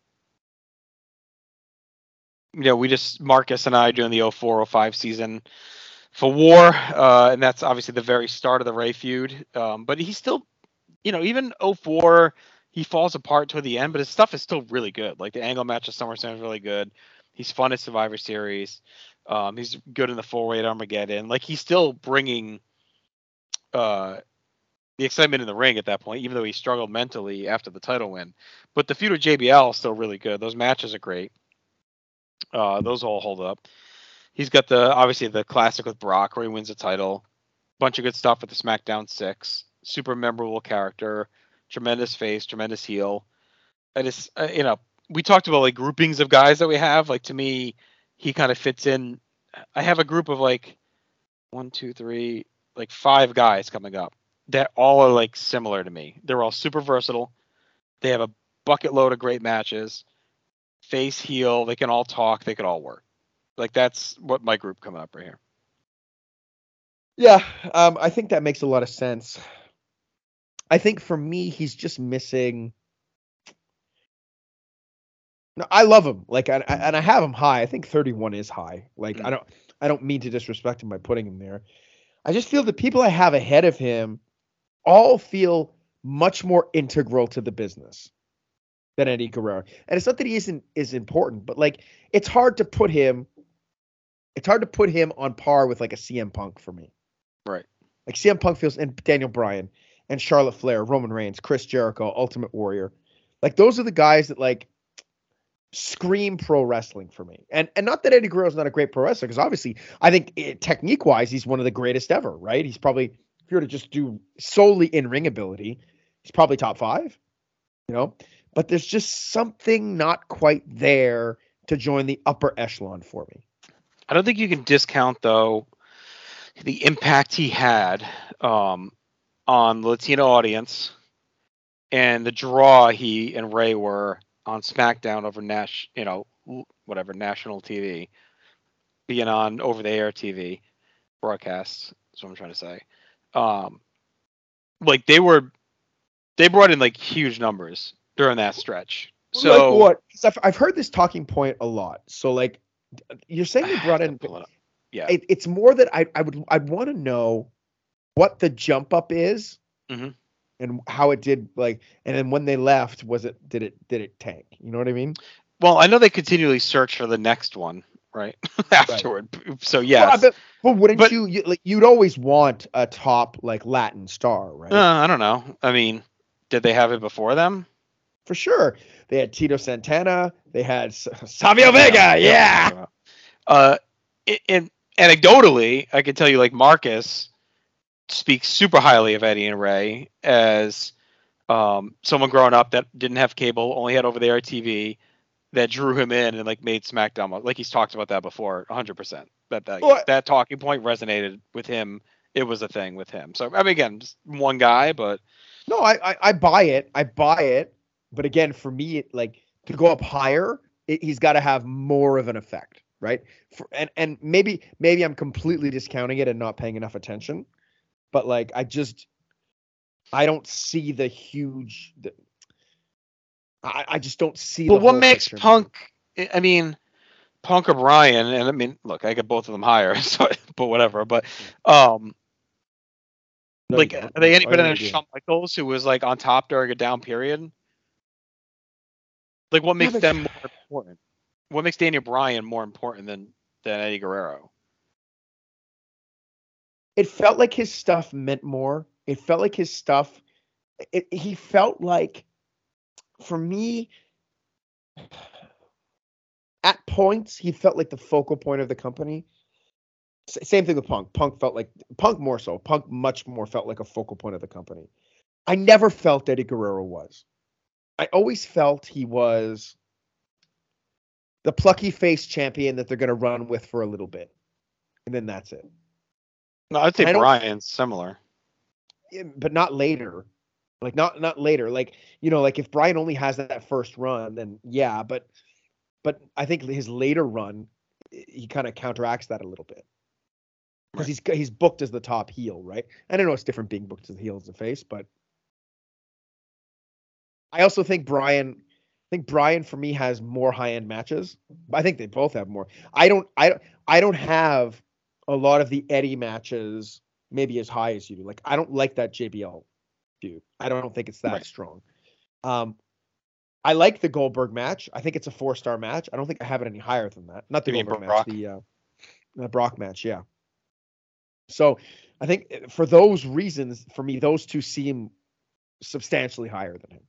you know, we just Marcus and I doing the 0405 season for War, uh, and that's obviously the very start of the Rey feud. Um, but he's still, you know, even 04, he falls apart toward the end, but his stuff is still really good. Like the Angle match at SummerSlam is really good. He's fun at Survivor Series. Um, he's good in the full at Armageddon. Like he's still bringing uh, the excitement in the ring at that point, even though he struggled mentally after the title win. But the feud with JBL is still really good. Those matches are great. Uh, those all hold up. He's got the obviously the classic with Brock where he wins the title. Bunch of good stuff with the SmackDown Six. Super memorable character. Tremendous face. Tremendous heel. I just uh, you know we talked about like groupings of guys that we have. Like to me, he kind of fits in. I have a group of like one, two, three, like five guys coming up that all are like similar to me. They're all super versatile. They have a bucket load of great matches. Face, heel, they can all talk, they can all work. Like that's what my group come up right here. Yeah, um, I think that makes a lot of sense. I think for me, he's just missing. No, I love him. Like, I, I- and I have him high. I think 31 is high. Like, I Mm. don't, I don't mean to disrespect him by putting him there. I just feel the people I have ahead of him all feel much more integral to the business than Eddie Guerrero. And it's not that he isn't is important, but like, it's hard to put him. It's hard to put him on par with like a CM Punk for me. Right. Like CM Punk feels and Daniel Bryan and Charlotte Flair, Roman Reigns, Chris Jericho, Ultimate Warrior. Like those are the guys that like scream pro wrestling for me. And and not that Eddie Guerrero's not a great pro wrestler, because obviously I think eh, technique wise he's one of the greatest ever, right? He's probably if you were to just do solely in ring ability, he's probably top five, you know. But there's just something not quite there to join the upper echelon for me. I don't think you can discount though the impact he had um, on the Latino audience and the draw he and Rey were on SmackDown over Nash, you know, whatever national TV, being on over the air TV broadcasts. That's what I'm trying to say. Um, like they were, they brought in like huge numbers during that stretch. So like what? I've, I've heard this talking point a lot. So like, you're saying they *sighs* brought in. Pull it up. Yeah. It, it's more that I I would I'd want to know what the jump up is, Mhm. and how it did like, and then when they left, was it did it did it tank? You know what I mean? Well, I know they continually search for the next one, right? *laughs* Afterward. So Well, yes. but, but wouldn't But- you, you like you'd always want a top like Latin star, right? Uh, I don't know. I mean, did they have it before them? For sure. They had Tito Santana. They had Savio Vega. Yeah. Uh, and anecdotally, I can tell you, like Marcus speaks super highly of Eddie and Rey as um, someone growing up that didn't have cable, only had over-the-air TV, that drew him in and like made SmackDown. Like he's talked about that before, 100. percent That that Well, that talking point resonated with him. It was a thing with him. So I mean, again, just one guy, but No, I, I I buy it. I buy it. But again, for me, it, like to go up higher, it, he's got to have more of an effect, right? For, and and maybe maybe I'm completely discounting it and not paying enough attention. But like, I just I don't see the huge. The, I I just don't see. But what makes picture. Punk? I mean, Punk or Bryan, and I mean, look, I get both of them higher, *laughs* so but whatever. But um, No, like, are they any better than. Shawn Michaels, who was like on top during a down period? Like, what makes but- them more important? What makes Daniel Bryan more important than than Eddie Guerrero? it felt like his stuff meant more. It felt like his stuff. It, he felt like, for me, at points he felt like the focal point of the company. S- same thing with Punk. Punk felt like Punk more so. Punk much more felt like a focal point of the company. I never felt Eddie Guerrero was. I always felt he was the plucky face champion that they're going to run with for a little bit, and then that's it. No, I'd say Bryan's similar. But not later. Like not not later. Like you know, like if Bryan only has that first run, then yeah. But but I think his later run, he kind of counteracts that a little bit because he's he's booked as the top heel, right? I don't know it's different being booked as the heel as the face, but I also think Bryan. I think Bryan for me has more high end matches. I think they both have more. I don't. I don't. I don't have a lot of the Eddie matches maybe as high as you do. Like I don't like that JBL dude. I don't think it's that Right. strong. Um, I like the Goldberg match. I think it's a four star match. I don't think I have it any higher than that. Not the You Goldberg Brock? match, the uh, the Brock match. Yeah. So I think uh, for those reasons, for me, those two seem substantially higher than him.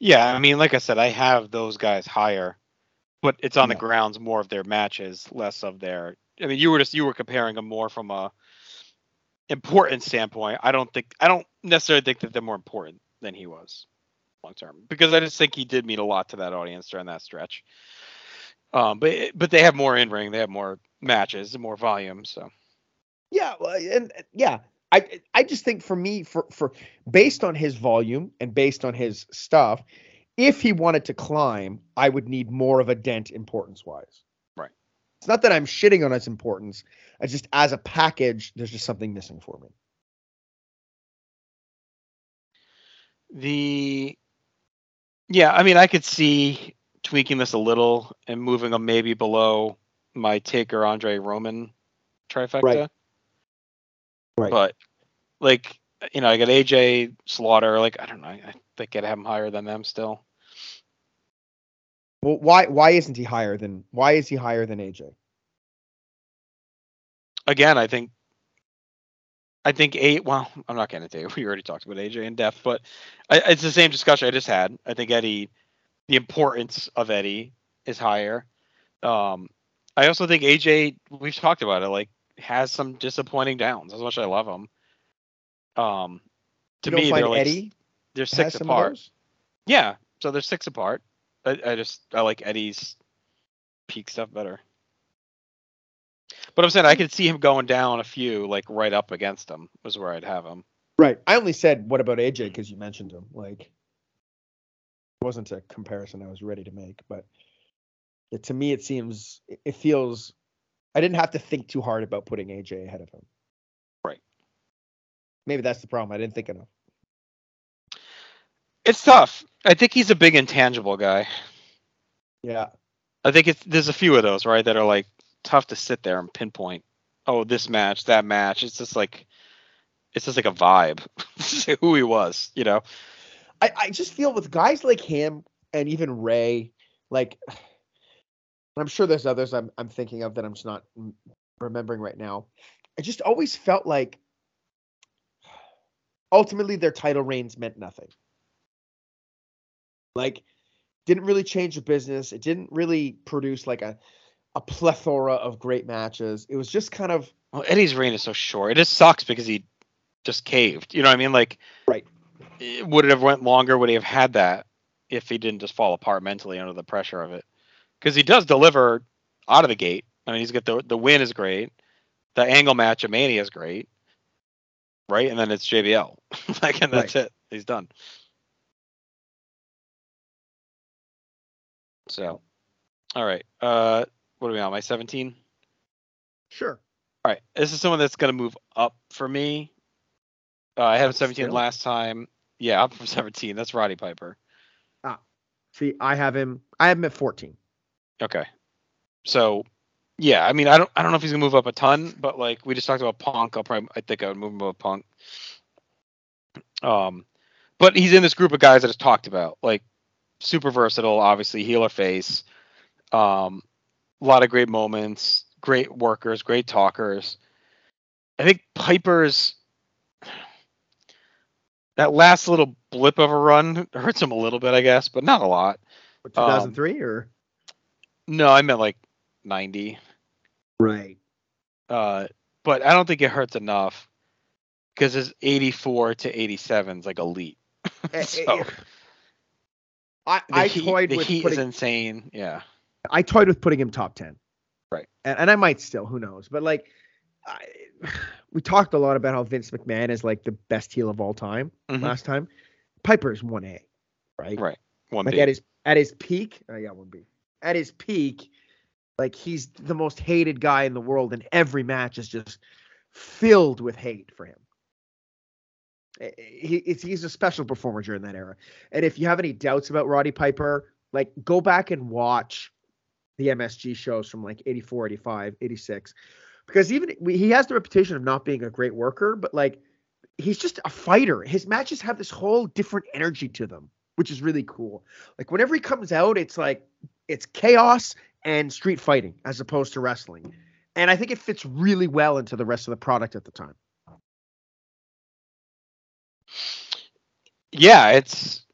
Yeah, I mean, like I said, I have those guys higher, but it's on Yeah. the grounds more of their matches, less of their. I mean, you were just you were comparing them more from a important standpoint. I don't think I don't necessarily think that they're more important than he was long term because I just think he did mean a lot to that audience during that stretch. Um, but but they have more in ring, they have more matches, more volume. So Yeah, and- yeah, I I just think for me, for for based on his volume and based on his stuff, if he wanted to climb, I would need more of a dent importance wise. Right. It's not that I'm shitting on his importance. I just as a package, there's just something missing for me. the yeah, I mean, I could see tweaking this a little and moving them maybe below my Taker Andre Roman trifecta. Right. Right. But like you know, I got AJ Slaughter. Like I don't know. I think I'd have him higher than them still. Well, why why isn't he higher than why is he higher than AJ? Again, I think. I think eight. Well, I'm not going to take. it. We already talked about AJ in depth, but I, it's the same discussion I just had. I think Eddie, the importance of Eddie is higher. Um, I also think AJ. We've talked about it. Like has some disappointing downs. As much as I love him. Um, to me, they're like Eddie they're six apart. Yeah, so they're six apart. I, I just I like Eddie's peak stuff better. But I'm saying I could see him going down a few, like right up against him, was where I'd have him. Right. I only said what about AJ because you mentioned him. Like, it wasn't a comparison I was ready to make, but it, to me, it seems it feels. I didn't have to think too hard about putting AJ ahead of him. Right. Maybe that's the problem. I didn't think enough. It's tough. I think he's a big intangible guy. Yeah. I think it's there's a few of those right that are like tough to sit there and pinpoint. Oh, this match, that match. It's just like it's just like a vibe. *laughs* Who he was, you know. I, I just feel with guys like him and even Rey, like I'm sure there's others I'm I'm thinking of that I'm just not remembering right now. I just always felt like ultimately their title reigns meant nothing. Like didn't really change the business. It didn't really produce like a a plethora of great matches. It was just kind of Well, Eddie's reign is so short. It just sucks because he just caved. You know what I mean? Like, Right. Would it have went longer? Would he have had that if he didn't just fall apart mentally under the pressure of it? Because he does deliver out of the gate. I mean, he's got the the win is great. The Angle match at Mania is great, right? And then it's JBL, *laughs* like, and that's it. He's done. So, all right. Uh, what are we on? My 17. sure. All right, this is someone that's going to move up for me. Uh, I had him 17 Still? last time. Yeah, I'm from *laughs* 17. That's Roddy Piper. Ah, see, I have him I have him at 14. Okay. So, yeah, I mean, I don't, I don't know if he's gonna move up a ton, but like we just talked about Punk, I'll probably, I think I would move him above Punk. Um, but he's in this group of guys that just talked about, like super versatile, obviously healer face. Um, a lot of great moments. great workers, great talkers. I think Piper's that last little blip of a run hurts him a little bit, I guess, but not a lot. What, 2003 or No, I meant like 90. right? Uh, but I don't think it hurts enough because his 84 to 87 is like elite. *laughs* Eh, so eh, I the I heat, toyed the with heat putting is insane. Yeah. I toyed with putting him top 10. Right. And, and I might still, who knows? But like, I, *sighs* we talked a lot about how Vince McMahon is like the best heel of all time Mhm. last time. Piper's 1A, right? Right. One Like at his at his peak, I got 1B. At his peak, like he's the most hated guy in the world, and every match is just filled with hate for him. He, he's a special performer during that era. And if you have any doubts about Roddy Piper, like go back and watch the MSG shows from like 84, 85, 86. Because even he has the reputation of not being a great worker, but like he's just a fighter. His matches have this whole different energy to them, which is really cool. Like whenever he comes out, it's like it's chaos and street fighting as opposed to wrestling. And I think it fits really well into the rest of the product at the time. yeah, it's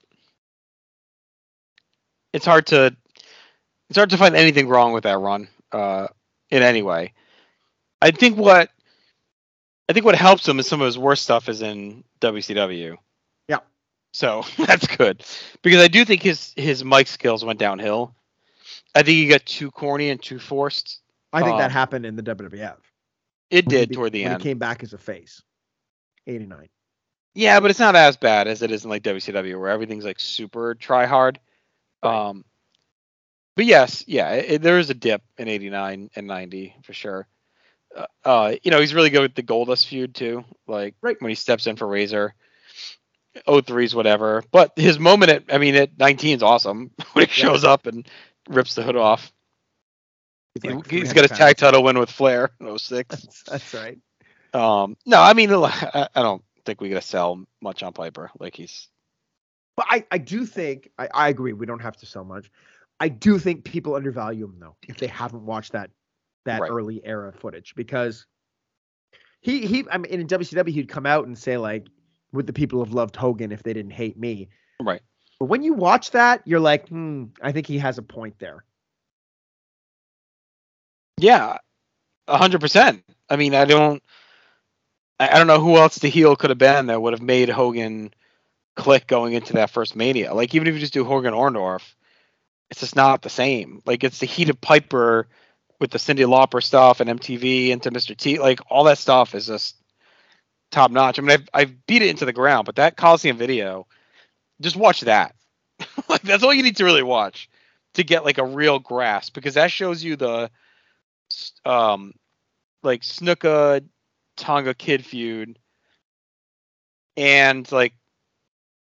it's hard to it's hard to find anything wrong with that run uh, in any way. I think what I think what helps him is some of his worst stuff is in WCW. Yeah. So *laughs* that's good because I do think his his mic skills went downhill. I think he got too corny and too forced. I think that Um, happened in the WWF. It did be- toward the end. He came back as a face. 89. Yeah, but it's not as bad as it is in like WCW where everything's like super try hard. Right. Um, but yes, yeah, it, there is a dip in '89 and '90 for sure. Uh, uh, you know, he's really good with the Goldust feud too. Like Right. when he steps in for Razor. 03's whatever, but his moment at I mean at 19 is awesome *laughs* when he shows up and rips the hood off. He's like he's 300 got a tag title win with Flair in 06. *laughs* That's, that's right. Um, no, I mean I, I don't think we gotta sell much on Piper. Like he's But I, I do think I, I agree we don't have to sell much. I do think people undervalue him though if they haven't watched that that Right. early era footage because he he I mean in WCW he'd come out and say like would the people have loved Hogan if they didn't hate me. right. But when you watch that you're like hmm I think he has a point there. Yeah, hundred percent. I mean, I don't, I, I don't know who else the heel could have been that would have made Hogan click going into that first Mania. Like even if you just do Hogan Orndorff, it's just not the same. Like it's the heat of Piper with the Cyndi Lauper stuff and MTV into Mr. T. Like all that stuff is just top notch. I mean, I've I've beat it into the ground, but that Coliseum video, just watch that. *laughs* like that's all you need to really watch to get like a real grasp because that shows you the um like Snuka Tonga Kid feud and like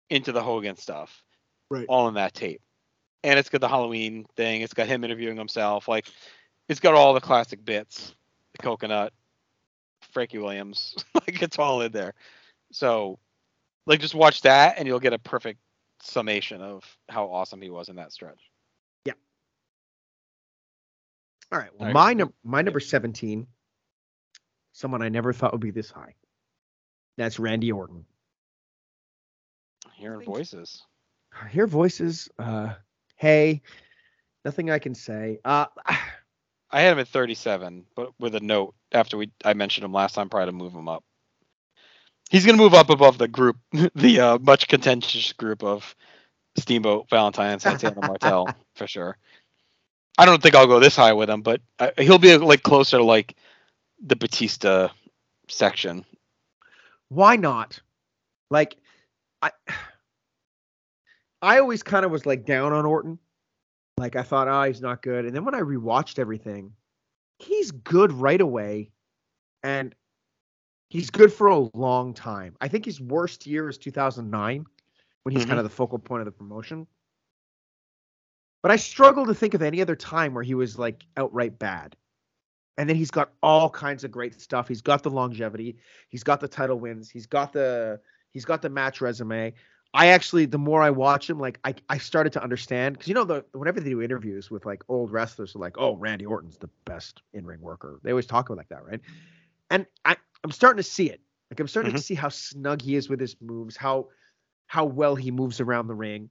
into the Hogan stuff. Right. All in that tape. And it's got the Halloween thing. It's got him interviewing himself. Like it's got all the classic bits. The coconut, Frankie Williams. *laughs* like it's all in there. So like just watch that and you'll get a perfect summation of how awesome he was in that stretch. Yeah. All right. Well, All right. my num- my number 17 someone I never thought would be this high. That's Randy Orton. Hearing voices. I hear voices uh hey nothing I can say. Uh *sighs* I had him at 37, but with a note after we I mentioned him last time, probably to move him up. He's gonna move up above the group, *laughs* the uh, much contentious group of Steamboat, Valentine, and Santana Martel *laughs* for sure. I don't think I'll go this high with him, but I, he'll be like closer to like the Batista section. why not? Like I I always kind of was like down on Orton. Like I thought, oh, he's not good. And then when I rewatched everything, he's good right away. And he's good for a long time. I think his worst year is 2009 when he's Mhm. kind of the focal point of the promotion. But I struggle to think of any other time where he was like outright bad. And then he's got all kinds of great stuff. He's got the longevity. He's got the title wins. He's got the he's got the match resume. I actually, the more I watch him, like I, I started to understand because you know the whenever they do interviews with like old wrestlers, are like, oh, Randy Orton's the best in ring worker. They always talk about like that, right? And I, I'm starting to see it. Like I'm starting to see how snug he is with his moves, how how well he moves around the ring.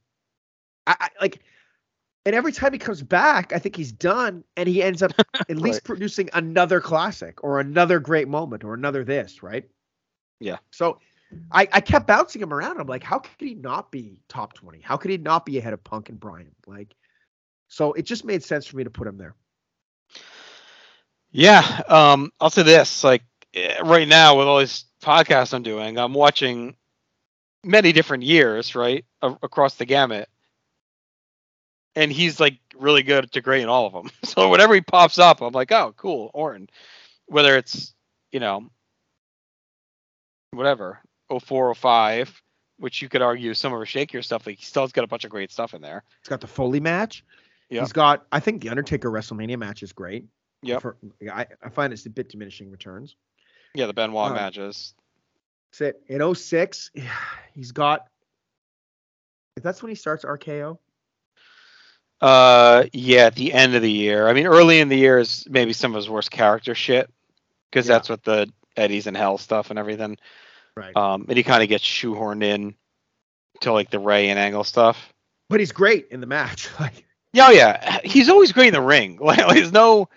I, I like, and every time he comes back, I think he's done, and he ends up *laughs* at least Right. producing another classic or another great moment or another this, right? Yeah. So I, I kept bouncing him around. I'm like, how could he not be top 20? How could he not be ahead of Punk and Bryan? Like, so it just made sense for me to put him there. Yeah, um, I'll say this: like Eh, right now, with all these podcasts I'm doing, I'm watching many different years, right, a- across the gamut, and he's like really good to great in all of them. *laughs* So whenever he pops up, I'm like, oh, cool, Orton. Whether it's you know, whatever, 04, 05, which you could argue some of her shakier stuff, like he still's got a bunch of great stuff in there. He's got the Foley match. yeah He's got, I think the Undertaker WrestleMania match is great. yeah I, I find it's a bit diminishing returns. Yeah, the Benoit Um, matches. That's it. In 06, *sighs* he's got, that's when he starts RKO. Uh, yeah, at the end of the year. I mean, early in the year is maybe some of his worst character shit, because Yeah. that's what the Eddie's and Hell stuff and everything. Right. Um, and he kind of gets shoehorned in to like the Rey and Angle stuff. but he's great in the match. *laughs* Like, Yeah, oh, yeah, he's always great in the ring. *laughs* Like, there's no,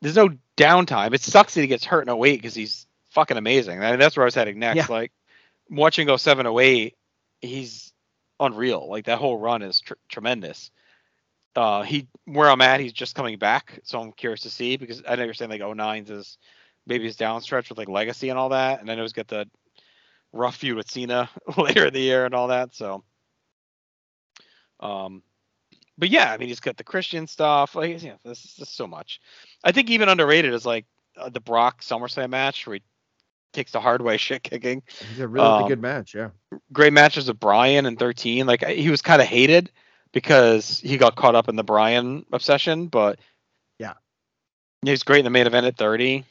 there's no downtime. It sucks that he gets hurt in 08 because he's fucking amazing. I mean, that's where I was heading next. Yeah. Like, watching go 07, 08, he's unreal. Like that whole run is tr- tremendous. Uh, he where I'm at, he's just coming back, so I'm curious to see because I know you're saying like 09's is maybe his down stretch with like legacy and all that, and I know he's got the rough feud with Cena *laughs* later in the year and all that. So, um, but yeah, I mean he's got the Christian stuff. Like yeah, this is just so much. I think even underrated is like uh, the Brock SummerSlam match where he takes the hard way *laughs* shit kicking he's a really Um, good match. Yeah. great matches with Bryan and 13. Like I- he was kind of hated because he got caught up in the Bryan obsession, but Yeah. he was great in the main event at 30.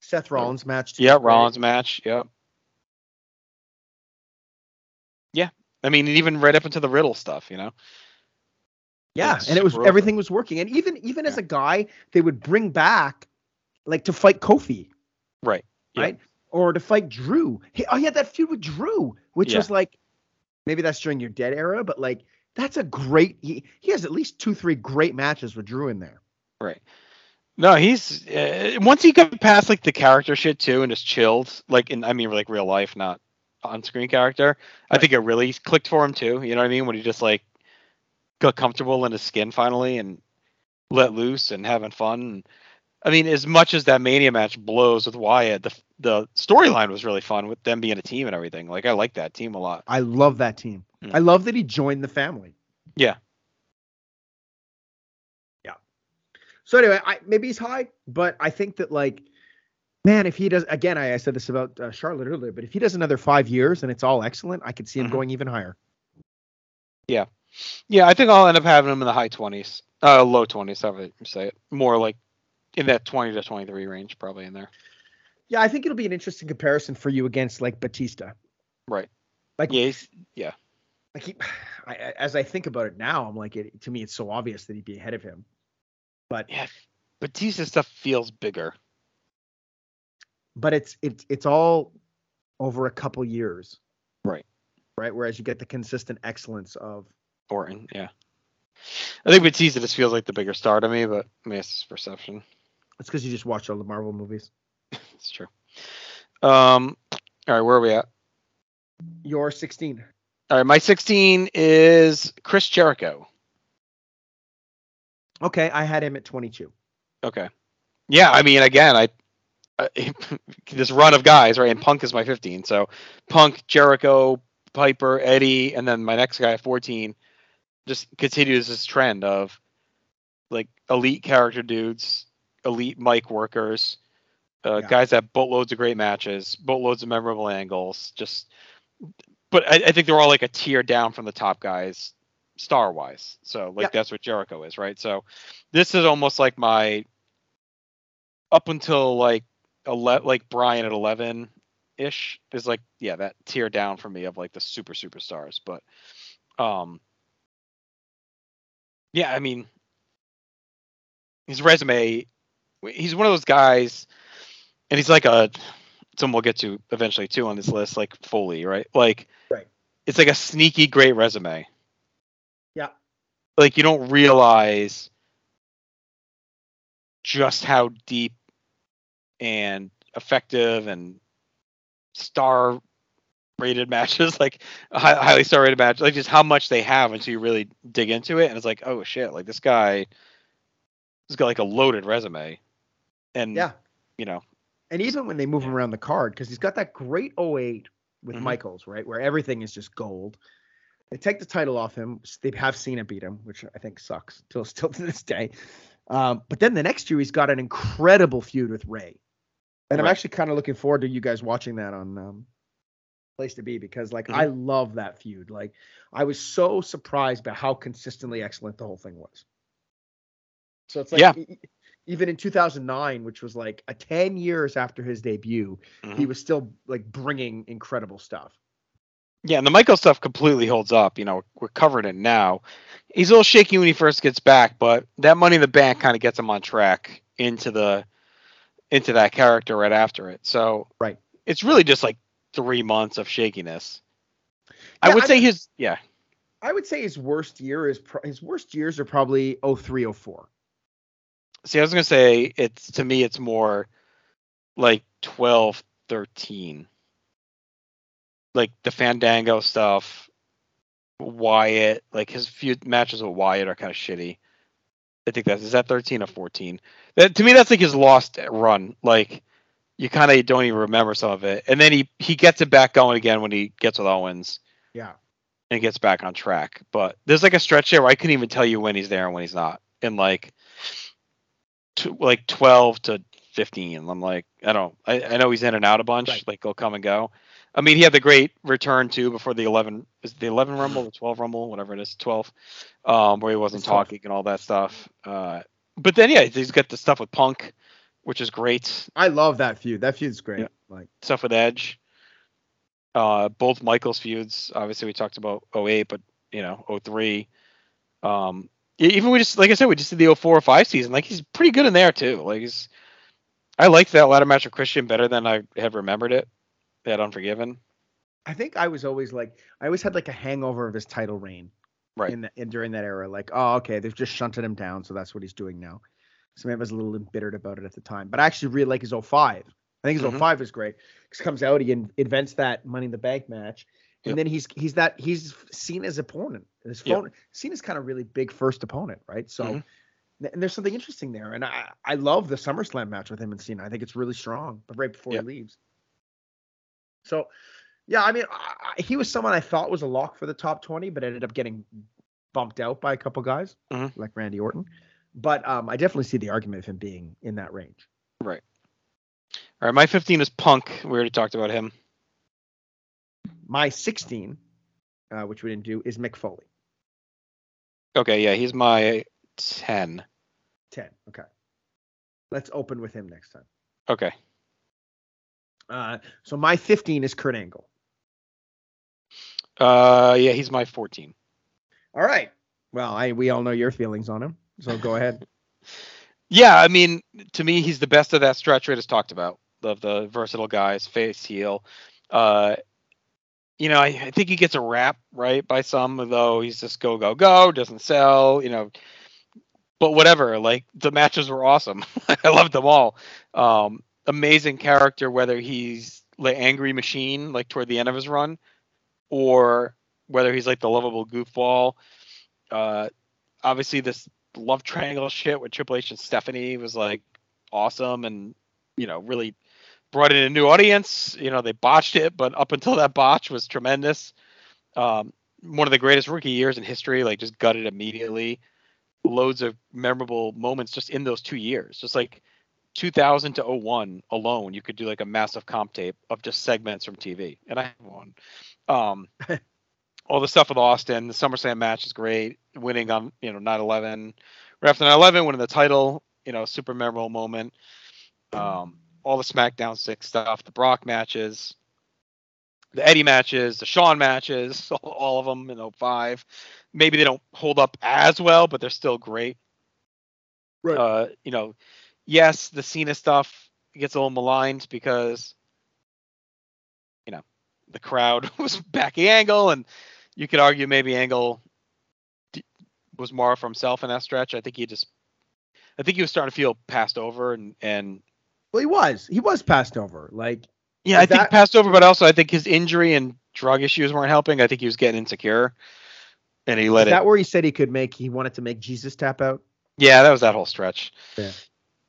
Seth Rollins match. Yeah. Rollins match. Yep. Yeah, I mean, even right up into the Riddle stuff, you know. Yeah, It's and it was everything was working, and even even as a guy, they would bring back like to fight Kofi, Right. Yeah. right, or to fight Drew. He, oh, he had that feud with Drew, which Yeah. was like maybe that's during your dead era, but like that's a great. He he has at least two three great matches with Drew in there. Right. No, he's uh, once he got past like the character shit too and just chilled, like in I mean like real life, not on-screen character. I think it really clicked for him too. You know what I mean? When he just like got comfortable in his skin finally and let loose and having fun. And, I mean, as much as that Mania match blows with Wyatt, the the storyline was really fun with them being a team and everything. Like I like that team a lot. I love that team. Mm. I love that he joined the family. Yeah. Yeah. So anyway, I maybe he's high, but I think that like, man, if he does again, I, I said this about uh, Charlotte earlier, but if he does another five years and it's all excellent, I could see him Mhm. going even higher. Yeah, I think I'll end up having him in the high twenties, uh, low twenties, however you say it. More like in that twenty to twenty-three range, probably in there. Yeah, I think it'll be an interesting comparison for you against like Batista. Right. Like- yeah, he's, Like he, I, *sighs* I- as I think about it now, I'm like, it, to me, it's so obvious that he'd be ahead of him. But yeah. Batista stuff feels bigger. but it's it's it's all over a couple years. Right. Right. Whereas you get the consistent excellence of Orton, yeah. I think Batista just feels like the bigger star to me, but I mean, it's just perception. it's because you just watched all the Marvel movies. *laughs* It's true. Um, all right, where are we at? You're 16. All right, my 16 is Chris Jericho. Okay, I had him at 22. Okay. Yeah, I mean, again, I, I *laughs* this run of guys, right? And Punk is my 15. So Punk, Jericho, Piper, Eddie, and then my next guy at 14 just continues this trend of like elite character dudes, elite mic workers, uh, Yeah. guys that boatloads of great matches, boatloads of memorable angles. Just, but I, I think they're all like a tier down from the top guys, star wise. So like Yeah. that's what Jericho is, right? So this is almost like my up until like ele- like Bryan at 11 ish is like yeah that tier down for me of like the super superstars. But um, yeah, I mean, his resume, he's one of those guys, and he's like a someone we'll get to eventually too on this list, like Foley, right? Like, Right. it's like a sneaky great resume. Yeah. Like you don't realize just how deep and effective and star rated matches *laughs* like hi- highly star rated matches like just how much they have until you really dig into it and it's like oh shit like this guy has got like a loaded resume and Yeah. you know And even when they move him around the card, because he's got that great 08 with Mhm. Michaels, right? Where everything is just gold. They take the title off him. They have Cena beat him, which I think sucks *laughs* till still to this day. Um, but then the next year he's got an incredible feud with Rey. And I'm actually kind of looking forward to you guys watching that on um, Place to Be because like Mhm. I love that feud. Like I was so surprised by how consistently excellent the whole thing was. So it's like Yeah. e- even in 2009, which was like a 10 years after his debut, he Mhm. was still like bringing incredible stuff. Yeah, and the Michael stuff completely holds up. You know, we're covering it now. He's a little shaky when he first gets back, but that Money in the Bank kind of gets him on track into the into that character right after it. So Right. it's really just like three months of shakiness. I would I say mean- his yeah I would say his worst year is pro- his worst years are probably 03, 04. See, I was gonna say it's to me it's more like 12, 13. Like the Fandango stuff, Wyatt, like his few matches with Wyatt are kind of shitty. I think that's is that 13 or 14. That to me that's like his lost run. Like you kind of don't even remember some of it, and then he he gets it back going again when he gets with Owens Yeah. and gets back on track. But there's like a stretch there where I couldn't even tell you when he's there and when he's not. In like, tw- like 12 to 15. I'm like, I don't. I, I know he's in and out a bunch. Right. Like he'll come and go. I mean, he had the great return too before the 11. Is the 11 Rumble, the 12 Rumble, whatever it is, 12, um, where he wasn't It's 12. talking and all that stuff. Uh, but then yeah, he's got the stuff with Punk, which is great. I love that feud. That feud's great. Yeah. Like stuff with Edge. Uh, both Michaels feuds. Obviously, we talked about 08, but you know, 03. Um, even we just like I said, we just did the 04 or 5 season. Like he's pretty good in there too. Like he's. I liked that ladder match with Christian better than I had remembered it. That Unforgiven. I think I was always like I always had like a hangover of his title reign. Right. In, the, in during that era, like oh okay, they've just shunted him down, so that's what he's doing now. So maybe I was a little embittered about it at the time, but I actually really like his 05. I think his Mhm. 05 is great. Because comes out, he in, invents that Money in the Bank match, and Yep. then he's he's that he's seen as opponent. His Yep. phone seen as kind of really big first opponent, right? So. Mhm. And there's something interesting there, and I I love the SummerSlam match with him and Cena. I think it's really strong, but right before Yep. he leaves. So, yeah, I mean, I, he was someone I thought was a lock for the top 20, but ended up getting bumped out by a couple guys Mhm. like Randy Orton. But um, I definitely see the argument of him being in that range. Right. All right, my 15 is Punk. We already talked about him. My 16, uh, which we didn't do, is Mick Foley. Okay, yeah, he's my 10. 10. Okay. Let's open with him next time. Okay. Uh, so my 15 is Kurt Angle. Uh, yeah, he's my 14. All right. Well, I we all know your feelings on him, so go ahead. Yeah, I mean, to me, he's the best of that stretch we just talked about of the versatile guys, face heel. Uh, you know, I, I think he gets a rap right by some, though he's just go go go, doesn't sell. You know, but whatever. Like the matches were awesome. *laughs* I loved them all. Um, amazing character, whether he's the angry machine like toward the end of his run, or whether he's like the lovable goofball. Uh, obviously this love triangle shit with Triple H and Stephanie was like awesome and you know really brought in a new audience. You know they botched it, but up until that botch was tremendous. Um, one of the greatest rookie years in history. Like just gutted immediately. Loads of memorable moments just in those two years. Just like 2000 to 01 alone, you could do like a massive comp tape of just segments from TV, and I have one. Um, *laughs* all the stuff with Austin, the SummerSlam match is great. Winning on you know 9/11, right after 9/11, winning the title, you know, super memorable moment. Um, all the SmackDown six stuff, the Brock matches, the Eddie matches, the Shawn matches, *laughs* all, of them in 05. Maybe they don't hold up as well, but they're still great. Right. Uh, you know, yes, the Cena stuff gets a little maligned because, you know, the crowd *laughs* was backing Angle, and you could argue maybe Angle was more for himself in that stretch. I think he just, I think he was starting to feel passed over, and and Well, he was. He was passed over. Like yeah, I Is think passed over, but also I think his injury and drug issues weren't helping. I think he was getting insecure, and he let is it. that where he said he could make? He wanted to make Jesus tap out. Yeah, that was that whole stretch. Yeah.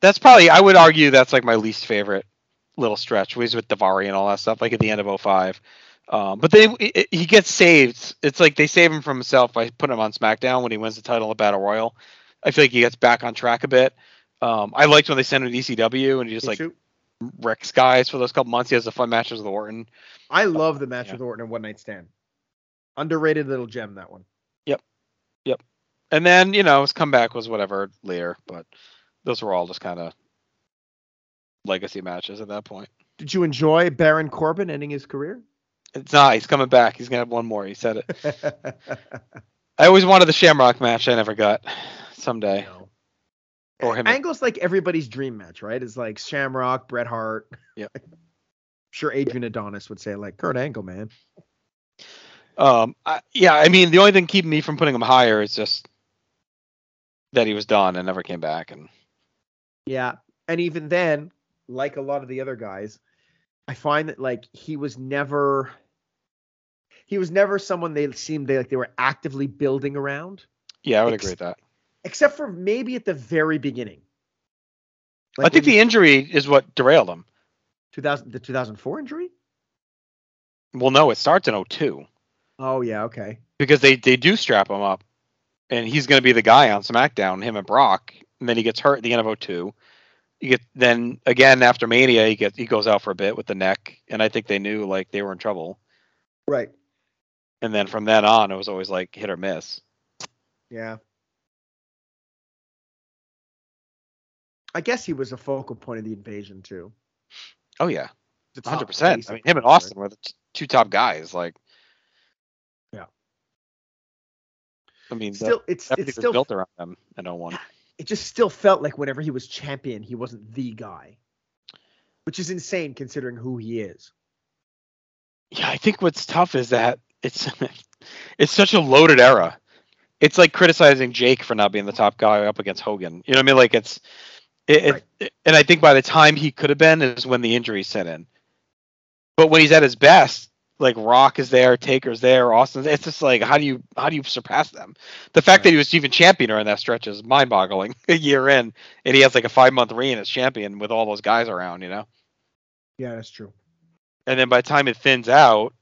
That's probably I would argue that's like my least favorite little stretch. Was with Daivari and all that stuff, like at the end of 05. Um, but they it- he gets saved. It's like they save him from himself by putting him on SmackDown when he wins the title of Battle Royal. I feel like he gets back on track a bit. Um, I liked when they sent him to ECW and he just Me like too. wrecks guys for those couple months. He has the fun matches with Orton. I love the match yeah. with Orton and One Night Stand. Underrated little gem that one. Yep. Yep. And then, you know, his comeback was whatever later, but those were all just kind of legacy matches at that point. Did you enjoy Baron Corbin ending his career? It's not. He's coming back. He's gonna have one more. He said it. *laughs* I always wanted the Shamrock match. I never got. Someday. No. Or him. Angle's like everybody's dream match, right? It's like Shamrock, Bret Hart. Yep. *laughs* sure, Adrian Adonis would say like Kurt Angle, man. Um. I, yeah. I mean, the only thing keeping me from putting him higher is just that he was done and never came back. And Yeah, and even then, like a lot of the other guys, I find that like he was never he was never someone they seemed they like they were actively building around, yeah, I would Ex- agree with that. except for maybe at the very beginning. I think the injury is what derailed him. 2000 the 2004 injury. Well, no, it starts in 02 Oh yeah, okay. because they they do strap him up, and he's going to be the guy on SmackDown, him and Brock, and then he gets hurt at the end of 02. You get then again after Mania, he gets he goes out for a bit with the neck, and I think they knew like they were in trouble. Right. And then from then on, it was always like hit or miss. Yeah. I guess he was a focal point of the invasion too. Oh yeah, The hundred percent. I mean, him and? Austin were the t- two top guys. Like, Yeah. I mean, Still, it's it's still built around them in 01. *sighs* it just still felt like whenever he was champion, he wasn't the guy, which is insane considering who he is. Yeah, I think what's tough is that it's *laughs* it's such a loaded era. It's like criticizing Jake for not being the top guy up against Hogan. You know what I mean? Like it's it, it and I think by the time he could have been is when the injury set in. But when he's at his best, like Rock is there, Taker's there, Austin's it's just like how do you how do you surpass them? The fact that he was even champion during that stretch is mind boggling. *laughs* a year in and he has like a five month reign as champion with all those guys around, you know? Yeah, that's true. and then by the time it thins out,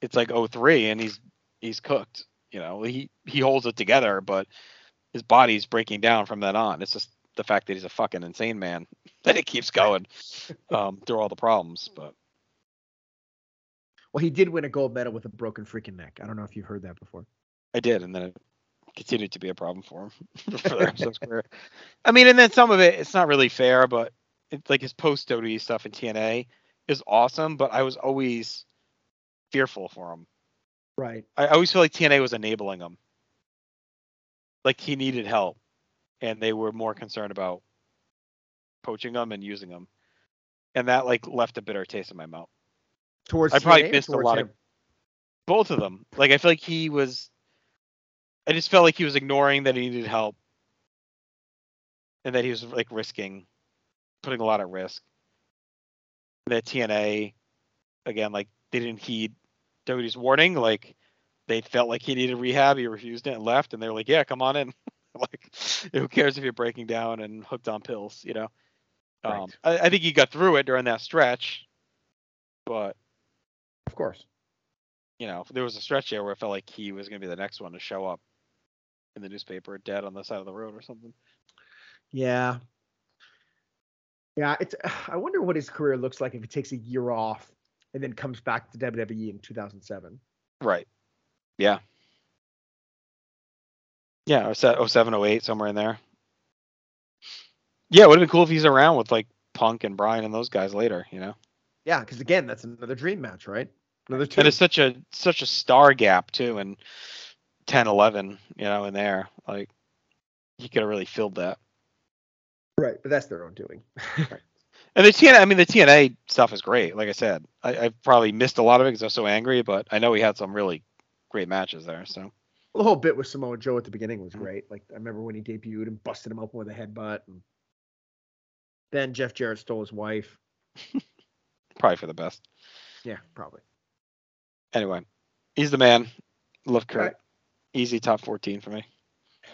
it's like 03 and he's he's cooked. You know, he he holds it together, but his body's breaking down from then on. It's just the fact that he's a fucking insane man *laughs* that it keeps going um, through all the problems. But Well, he did win a gold medal with a broken freaking neck. I don't know if you've heard that before. I did, and then it continued to be a problem for him *laughs* for the rest of his *laughs* career. I mean, and then some of it, it's not really fair, but it's like his post WWE stuff in TNA is awesome, but I was always fearful for him. Right. I always feel like TNA was enabling him. Like he needed help, and they were more concerned about poaching him and using him, and that like left a bitter taste in my mouth. Towards I probably TNA missed a lot of- Both of them. Like I feel like he was. I just felt like he was ignoring that he needed help, and that he was like risking, putting a lot at risk. That TNA, again, like they didn't heed WWE's warning. Like they felt like he needed rehab, he refused it and left, and they were like, "Yeah, come on in." *laughs* like, who cares if you're breaking down and hooked on pills, you know? Um, Right. I, I think he got through it during that stretch, but Of course. you know, there was a stretch there where it felt like he was going to be the next one to show up in the newspaper dead on the side of the road or something. Yeah. Yeah, it's *sighs* I wonder what his career looks like if he takes a year off and then comes back to WWE in 2007. Right. Yeah. Yeah, oh or 07, 08, somewhere in there. Yeah, it would have been cool if he's around with like Punk and Bryan and those guys later, you know? Yeah, because again, that's another dream match, right? Another two. And it's such a such a star gap too, and 10, 11, you know, in there. Like he could have really filled that. right, but that's their own doing. And the TNA, I mean, the TNA stuff is great. Like I said, I, I probably missed a lot of it because I was so angry, but I know he had some really great matches there. So the whole bit with Samoa Joe at the beginning was mm-hmm. great. Like I remember when he debuted and busted him open with a headbutt. And then Jeff Jarrett stole his wife. *laughs* probably for the best. Yeah, probably. Anyway, he's the man. Love Kurt. Right. Easy top 14 for me.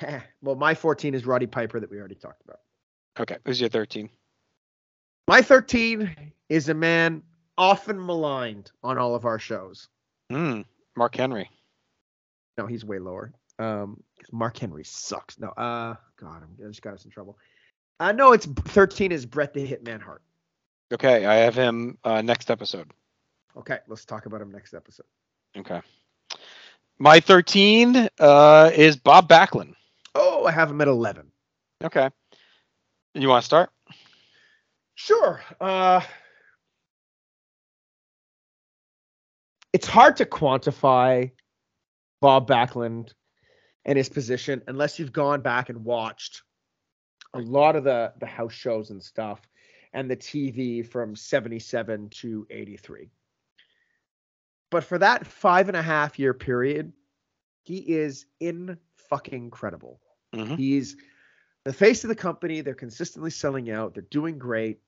*laughs* well, my 14 is Roddy Piper that we already talked about. Okay, who's your 13? My 13 is a man often maligned on all of our shows. Hmm, Mark Henry. No, he's way lower. Um, Mark Henry sucks. No, uh, God, I'm, I just got us in trouble. Uh, know it's 13 is Bret the Hitman Hart. Okay, I have him uh, next episode. Okay, let's talk about him next episode. Okay. My 13 uh, is Bob Backlund. Oh, I have him at 11. Okay. You want to start? Sure. Uh, it's hard to quantify Bob Backlund and his position unless you've gone back and watched a lot of the the house shows and stuff and the TV from 77 to 83. But for that five and a half year period, he is in fucking credible. Mhm. He's the face of the company. They're consistently selling out. They're doing great.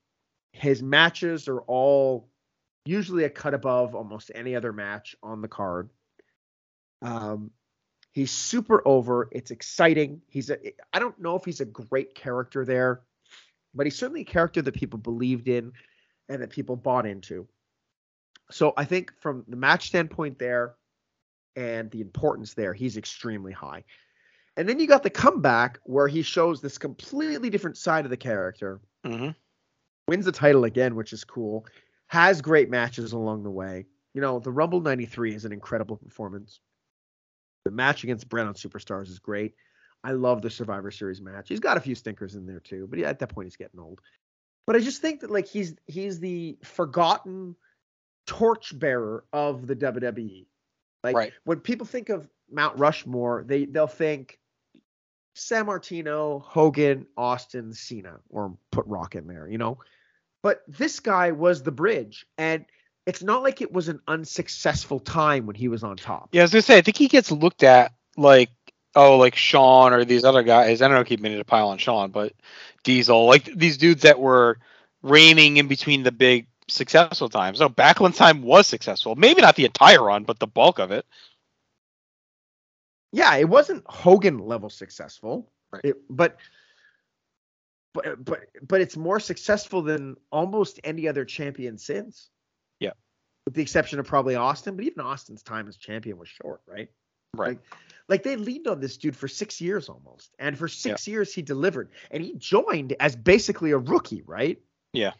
His matches are all usually a cut above almost any other match on the card. Um, he's super over. It's exciting. He's a. I don't know if he's a great character there, but he's certainly a character that people believed in and that people bought into. So I think from the match standpoint there and the importance there, he's extremely high. And then you got the comeback where he shows this completely different side of the character, Mm-hmm. Wins the title again, which is cool, has great matches along the way. You know, the Rumble 93 is an incredible performance. The match against Bret on Superstars is great. I love the Survivor Series match. He's got a few stinkers in there too, but yeah, at that point he's getting old. But I just think that like he's he's the forgotten torchbearer of the WWE. Like Right. when people think of Mount Rushmore, they they'll think Sammartino, Hogan, Austin, Cena, or put Rock in there, you know. But this guy was the bridge, and it's not like it was an unsuccessful time when he was on top. Yeah, I was gonna say I think he gets looked at like oh like Shawn or these other guys. I don't know keep meaning to pile on Shawn, but Diesel like these dudes that were reigning in between the big successful times. No, Backlund's time was successful. Maybe not the entire run, but the bulk of it. Yeah, it wasn't Hogan level successful, Right. it, but but but but it's more successful than almost any other champion since. Yeah. with the exception of probably Austin, but even Austin's time as champion was short, right? Right. Like, like they leaned on this dude for six years almost, and for six years he delivered, and he joined as basically a rookie, right? Yeah.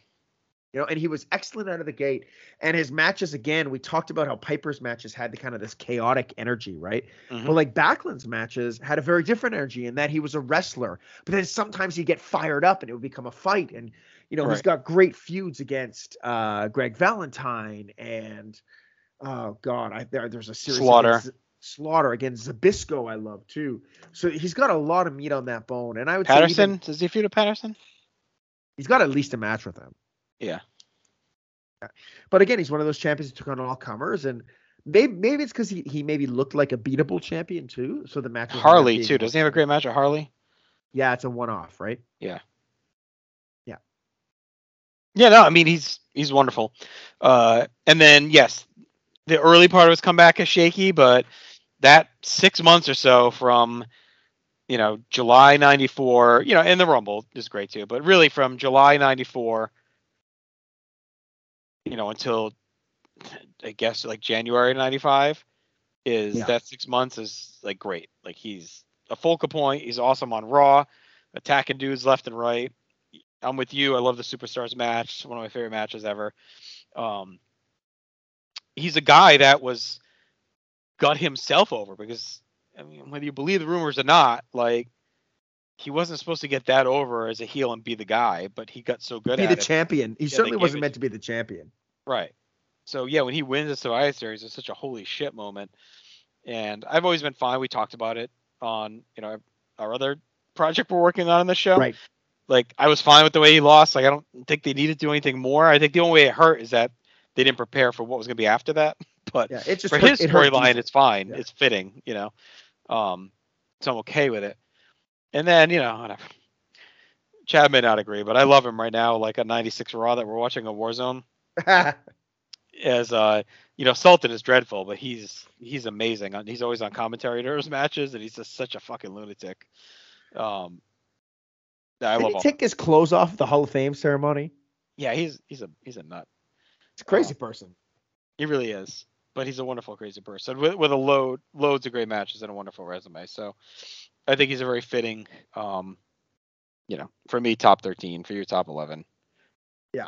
You know, and he was excellent out of the gate. And his matches, again, we talked about how Piper's matches had the kind of this chaotic energy, right? Mhm. But like Backlund's matches had a very different energy in that he was a wrestler, but then sometimes he'd get fired up and it would become a fight. And you know, he's got great feuds against uh Greg Valentine and oh god, I there, there's a series Slaughter. against Slaughter against Zbyszko I love too. So he's got a lot of meat on that bone. And I would say Patterson does he feud with Patterson? he's got at least a match with him. Yeah. But again, he's one of those champions who took on all comers, and maybe maybe it's because he, he maybe looked like a beatable champion too. So the match. Harley too. Doesn't he have a great match with Harley? Yeah, it's a one off, right? Yeah. Yeah. Yeah, no, I mean he's he's wonderful. Uh, and then yes, the early part of his comeback is shaky, but that six months or so from you know July '94, you know, and the Rumble is great too, but really from July '94, you know, until I guess like January '95 is Yeah. that six months is like great. Like he's a focal point. He's awesome on Raw, attacking dudes left and right. I'm with you. I love the Superstars match. One of my favorite matches ever. Um, he's a guy that was got himself over because I mean, whether you believe the rumors or not, like he wasn't supposed to get that over as a heel and be the guy, but he got so good Be the it. champion. He they certainly wasn't meant to be the champion. Right. so yeah, when he wins the Survivor Series, it's such a holy shit moment. And I've always been fine. We talked about it on you know our other project we're working on in the show. Right. Like I was fine with the way he lost. Like I don't think they needed to do anything more. I think the only way it hurt is that they didn't prepare for what was going to be after that. *laughs* But Yeah, it just for hurt- his storyline, it's fine. Yeah. It's fitting, you know. Um, so I'm okay with it. And then, you know, whatever. Chad may not agree, but I love him right now, like a 96 Raw that we're watching a Warzone. *laughs* As uh, you know, Sultan is dreadful, but he's he's amazing. Uh, He's always on commentary during his matches, and he's just such a fucking lunatic. Um, I Did love he him. take his clothes off the Hall of Fame ceremony? Yeah, he's he's a he's a nut. He's a crazy person. He really is. But he's a wonderful, crazy person with, with a load, loads of great matches and a wonderful resume. So I think he's a very fitting, um, you know, for me, top 13, for your top 11. Yeah.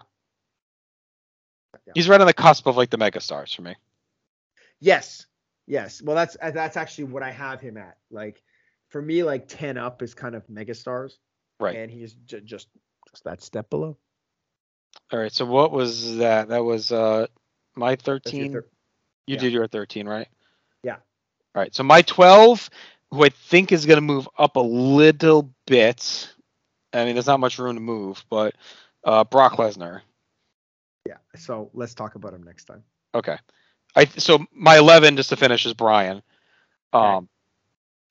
Yeah. He's right on the cusp of like the mega stars for me. Yes, yes. Well, that's uh, that's actually what I have him at. Like for me, like ten up is kind of megastars, Right. and he's j- just just that step below. All right. So what was that? That was uh my 13. thir- you yeah. did your 13, right? Yeah. All right. So my 12, who I think is going to move up a little bit. I mean, there's not much room to move, but uh, Brock Lesnar. yeah. So let's talk about him next time. Okay. I so my 11 just to finish is Bryan. Okay. Um,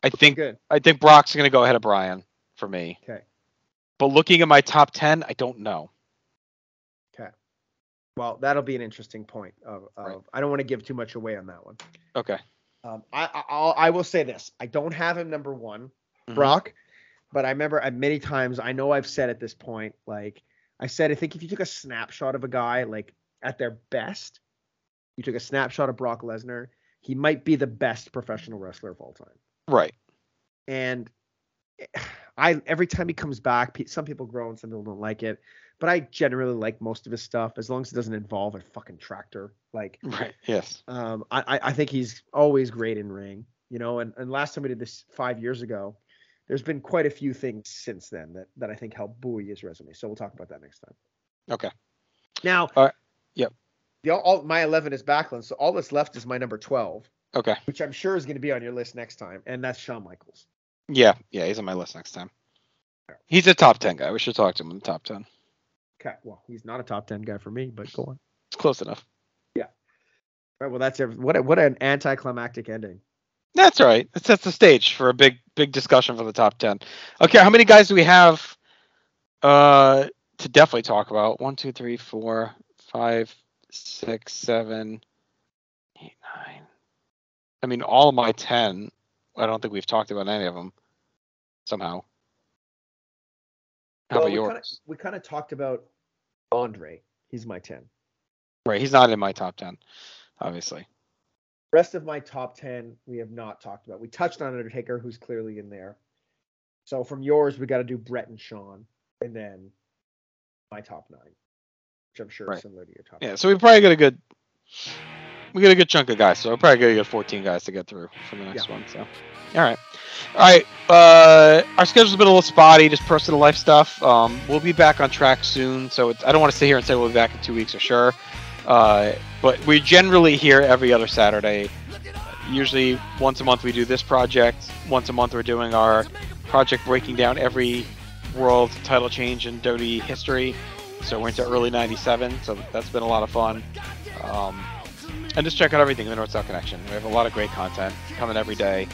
I think Good. I think Brock's going to go ahead of Bryan for me. Okay. But looking at my top 10, I don't know. Okay. Well, that'll be an interesting point. Of, of Right. I don't want to give too much away on that one. Okay. Um, I, I I'll, I will say this: I don't have him number one, Mhm. Brock, but I remember uh, many times. I know I've said at this point, like I said, I think if you took a snapshot of a guy like at their best, you took a snapshot of Brock Lesnar, he might be the best professional wrestler of all time. Right. And I every time he comes back, some people groan, some people don't like it, but I generally like most of his stuff as long as it doesn't involve a fucking tractor. Like Right. Yes. um, I, I- I think he's always great in ring, you know. And, and last time we did this five years ago, there's been quite a few things since then that, that I think help buoy his resume. So we'll talk about that next time. Okay. Now, All right. Yep. The all, all my 11 is Backlund, so all that's left is my number 12, Okay. which I'm sure is going to be on your list next time, and that's Shawn Michaels. Yeah. Yeah. He's on my list next time. He's a top 10 guy. We should talk to him in the top 10. Okay, well, he's not a top 10 guy for me, but go on. It's close enough. Yeah. All right, well, that's every, what a, what an anticlimactic ending. That's all right. It sets the stage for a big, big discussion for the top 10. Okay. How many guys do we have uh, to definitely talk about? One, two, three, four, five, six, seven, eight, nine. I mean, all of my 10, I don't think we've talked about any of them somehow. How Well, about we kinda- yours? we kind of talked about Andre. He's my 10. Right. He's not in my top 10, obviously. Rest of my top 10 we have not talked about. We touched on Undertaker, who's clearly in there. So from yours, we got to do Bret and Shawn, and then my top nine, which I'm sure Right. is similar to your top. Yeah. nine. So we probably got a good. We get a good chunk of guys, so we're probably gonna get 14 guys to get through for the next Yeah. one. So, all right, all right. Uh, our schedule's been a little spotty, just personal life stuff. Um, we'll be back on track soon, so it's, I don't want to sit here and say we'll be back in two weeks for sure. Uh, but we're generally here every other Saturday. Usually once a month we do this project. Once a month we're doing our project breaking down every world title change in Dota history. So we're into early '97, so that's been a lot of fun. Um, and just check out everything in the North South Connection. We have a lot of great content coming every day.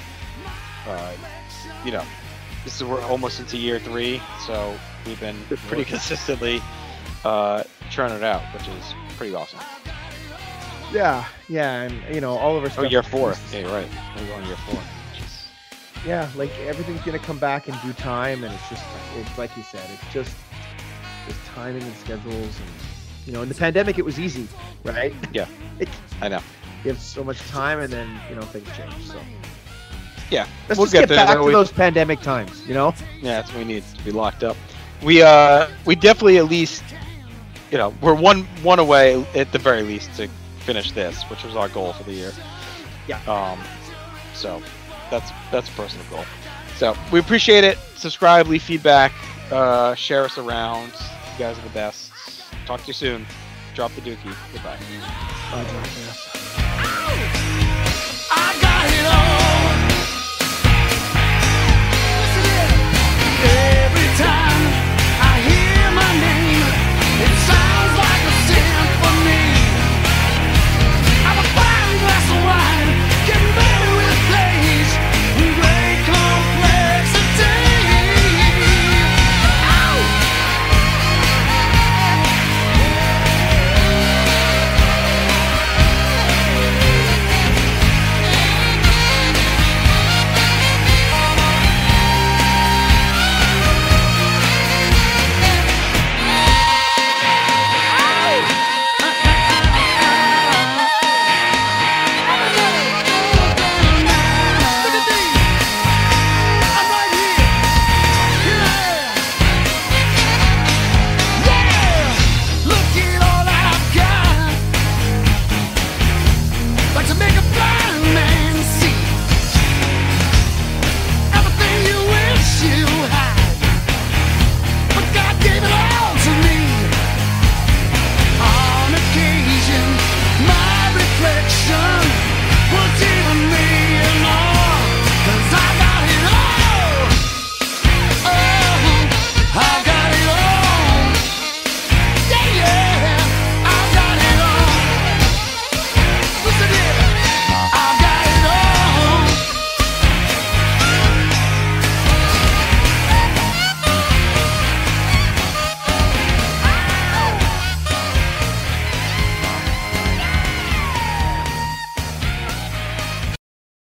Uh, you know, this is we're almost into year three, so we've been pretty consistently uh, churning it out, which is pretty awesome. yeah, yeah, and you know all of our Oh, stuff. year four. Yeah, you're right. We're going year four. Yeah, like everything's gonna come back in due time, and it's just it's like you said, it's just just timing and schedules, and you know, in the pandemic it was easy, right? Yeah. It, I know. you have so much time, and then you know things change. So Yeah, let's we'll just get, there. back to we- those pandemic times, you know? Yeah, that's what we need to be locked up. We uh we definitely at least you know we're one one away at the very least to finish this, which was our goal for the year. Yeah. Um, so that's that's a personal goal. So we appreciate it. Subscribe, leave feedback, uh, share us around. You guys are the best. Talk to you soon. Drop the dookie. Goodbye. Bye, John.